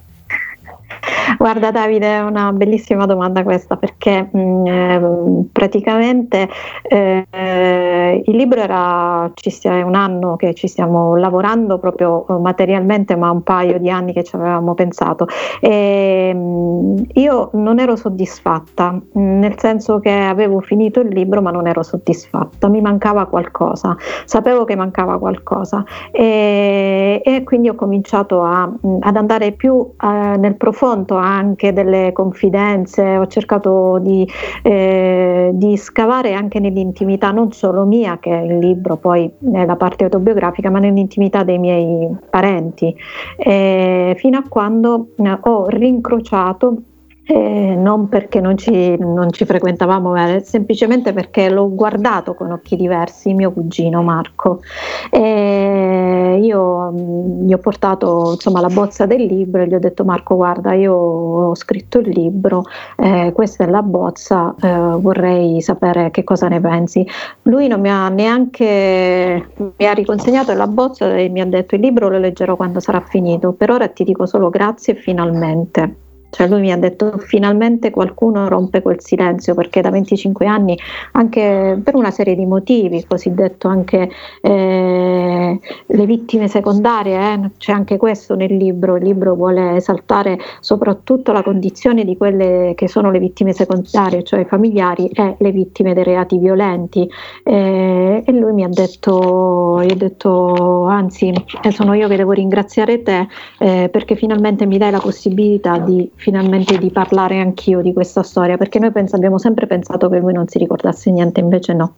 Guarda Davide, è una bellissima domanda questa perché mh, mm, eh, praticamente eh, il libro era, è un anno che ci stiamo lavorando proprio eh, materialmente, ma un paio di anni che ci avevamo pensato. E, mh, mm, io non ero soddisfatta, mh, mm, nel senso che avevo finito il libro ma non ero soddisfatta, mi mancava qualcosa, sapevo che mancava qualcosa e, e quindi ho cominciato a, ad andare più eh, nel profondo anche delle confidenze, ho cercato di, eh, di scavare anche nell'intimità, non solo mia, che è il libro poi è la parte autobiografica, ma nell'intimità dei miei parenti, eh, fino a quando eh, ho rincrociato eh, non perché non ci, non ci, frequentavamo bene, semplicemente perché l'ho guardato con occhi diversi, mio cugino Marco. E io gli ho portato insomma, la bozza del libro e gli ho detto Marco guarda io ho scritto il libro, eh, questa è la bozza, eh, vorrei sapere che cosa ne pensi. Lui non mi ha neanche mi ha riconsegnato la bozza e mi ha detto il libro lo leggerò quando sarà finito, per ora ti dico solo grazie finalmente. Cioè lui mi ha detto finalmente qualcuno rompe quel silenzio perché da 25 anni, anche per una serie di motivi, cosiddetto anche eh, le vittime secondarie, eh, c'è anche questo nel libro, il libro vuole esaltare soprattutto la condizione di quelle che sono le vittime secondarie, cioè i familiari e le vittime dei reati violenti. Eh, e lui mi ha detto, ha detto anzi eh, sono io che devo ringraziare te eh, perché finalmente mi dai la possibilità di finalmente di parlare anch'io di questa storia, perché noi pens- abbiamo sempre pensato che lui non si ricordasse niente, invece no.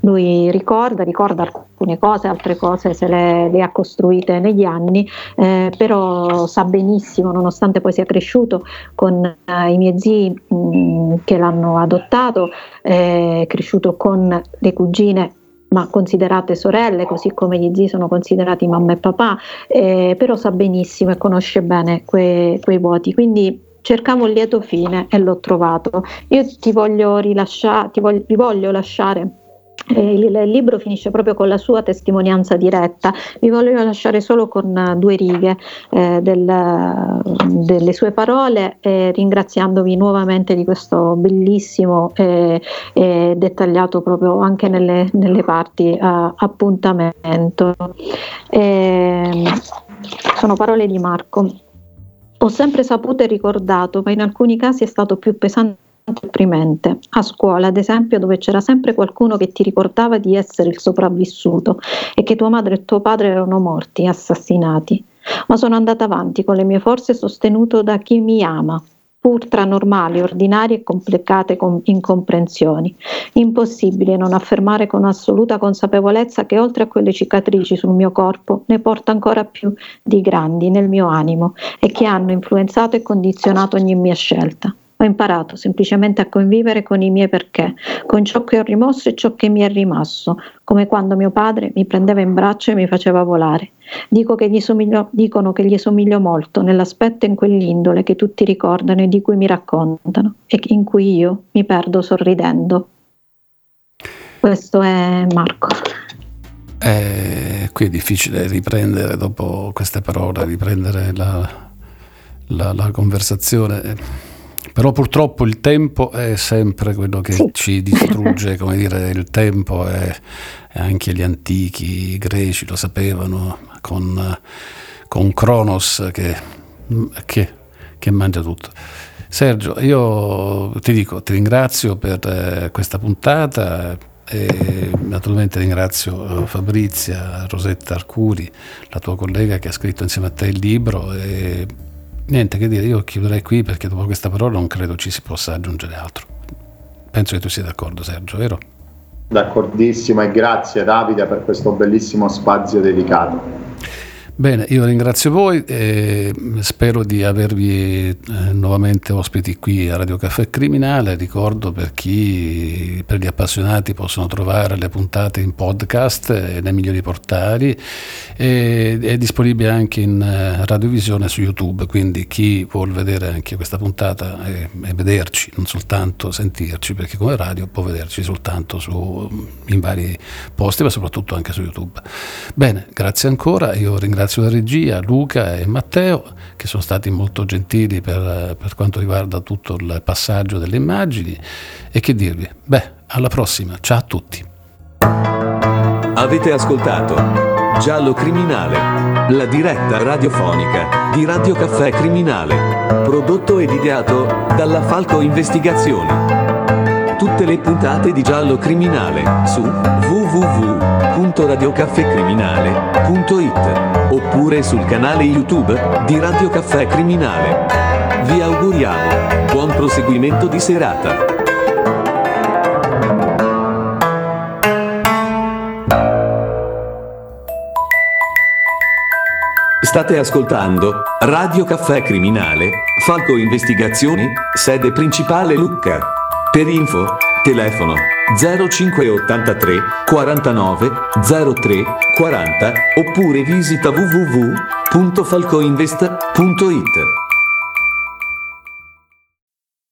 Lui ricorda, ricorda alcune cose, altre cose se le, le ha costruite negli anni, eh, però sa benissimo, nonostante poi sia cresciuto con eh, i miei zii mh, mm, che l'hanno adottato, è cresciuto con le cugine ma considerate sorelle, così come gli zii sono considerati mamma e papà, eh, però sa benissimo e conosce bene que, quei vuoti. Quindi cercavo un lieto fine e l'ho trovato. Io ti voglio rilasciare, ti voglio, vi voglio lasciare eh, il, libro finisce proprio con la sua testimonianza diretta. Vi voglio lasciare solo con due righe eh, del, delle sue parole, eh, ringraziandovi nuovamente di questo bellissimo e dettagliato proprio anche nelle, nelle parti uh, appuntamento. Ehm, sono parole di Marco. Ho sempre saputo e ricordato, ma in alcuni casi è stato più pesante opprimente. A scuola, ad esempio, dove c'era sempre qualcuno che ti ricordava di essere il sopravvissuto e che tua madre e tuo padre erano morti, assassinati. Ma sono andata avanti con le mie forze sostenuto da chi mi ama, pur tra normali, ordinarie e complicate incomprensioni. Impossibile non affermare con assoluta consapevolezza che oltre a quelle cicatrici sul mio corpo ne porto ancora più di grandi nel mio animo e che hanno influenzato e condizionato ogni mia scelta. Ho imparato semplicemente a convivere con i miei perché, con ciò che ho rimosso e ciò che mi è rimasto, come quando mio padre mi prendeva in braccio e mi faceva volare. Dico che somiglio, dicono che gli somiglio molto nell'aspetto e in quell'indole che tutti ricordano e di cui mi raccontano e in cui io mi perdo sorridendo. Questo è Marco. Eh, qui è difficile riprendere dopo queste parole, riprendere la, la, la conversazione però purtroppo il tempo è sempre quello che sì. ci distrugge, come dire, il tempo è, e anche gli antichi, i greci lo sapevano, con, con Cronos che, che, che mangia tutto. Sergio, io ti dico, ti ringrazio per eh, questa puntata e naturalmente ringrazio eh, Fabrizia, Rosetta Arcuri, la tua collega che ha scritto insieme a te il libro Niente che dire, io chiuderei qui perché dopo questa parola non credo ci si possa aggiungere altro. Penso che tu sia d'accordo Sergio, vero? D'accordissimo e grazie Davide per questo bellissimo spazio dedicato. Bene, io ringrazio voi e spero di avervi eh, nuovamente ospiti qui a Radio Caffè Criminale. Ricordo per chi, per gli appassionati, possono trovare le puntate in podcast nei migliori portali e è disponibile anche in eh, radiovisione su YouTube, quindi chi vuol vedere anche questa puntata e, e vederci, non soltanto sentirci, perché come radio può vederci soltanto su, in vari posti, ma soprattutto anche su YouTube. Bene, grazie ancora, io ringrazio ringrazio la regia, Luca e Matteo, che sono stati molto gentili per, per quanto riguarda tutto il passaggio delle immagini. E che dirvi? Beh, alla prossima, ciao a tutti. Avete ascoltato Giallo Criminale, la diretta radiofonica di Radio Caffè Criminale, prodotto ed ideato dalla Falco Investigazioni. Tutte le puntate di Giallo Criminale su www.radiocaffecriminale.it oppure sul canale YouTube di Radio Caffè Criminale. Vi auguriamo buon proseguimento di serata. State ascoltando Radio Caffè Criminale, Falco Investigazioni, sede principale Lucca. Per info, telefono 0583 49 03 40 oppure visita www.falcoinvest.it.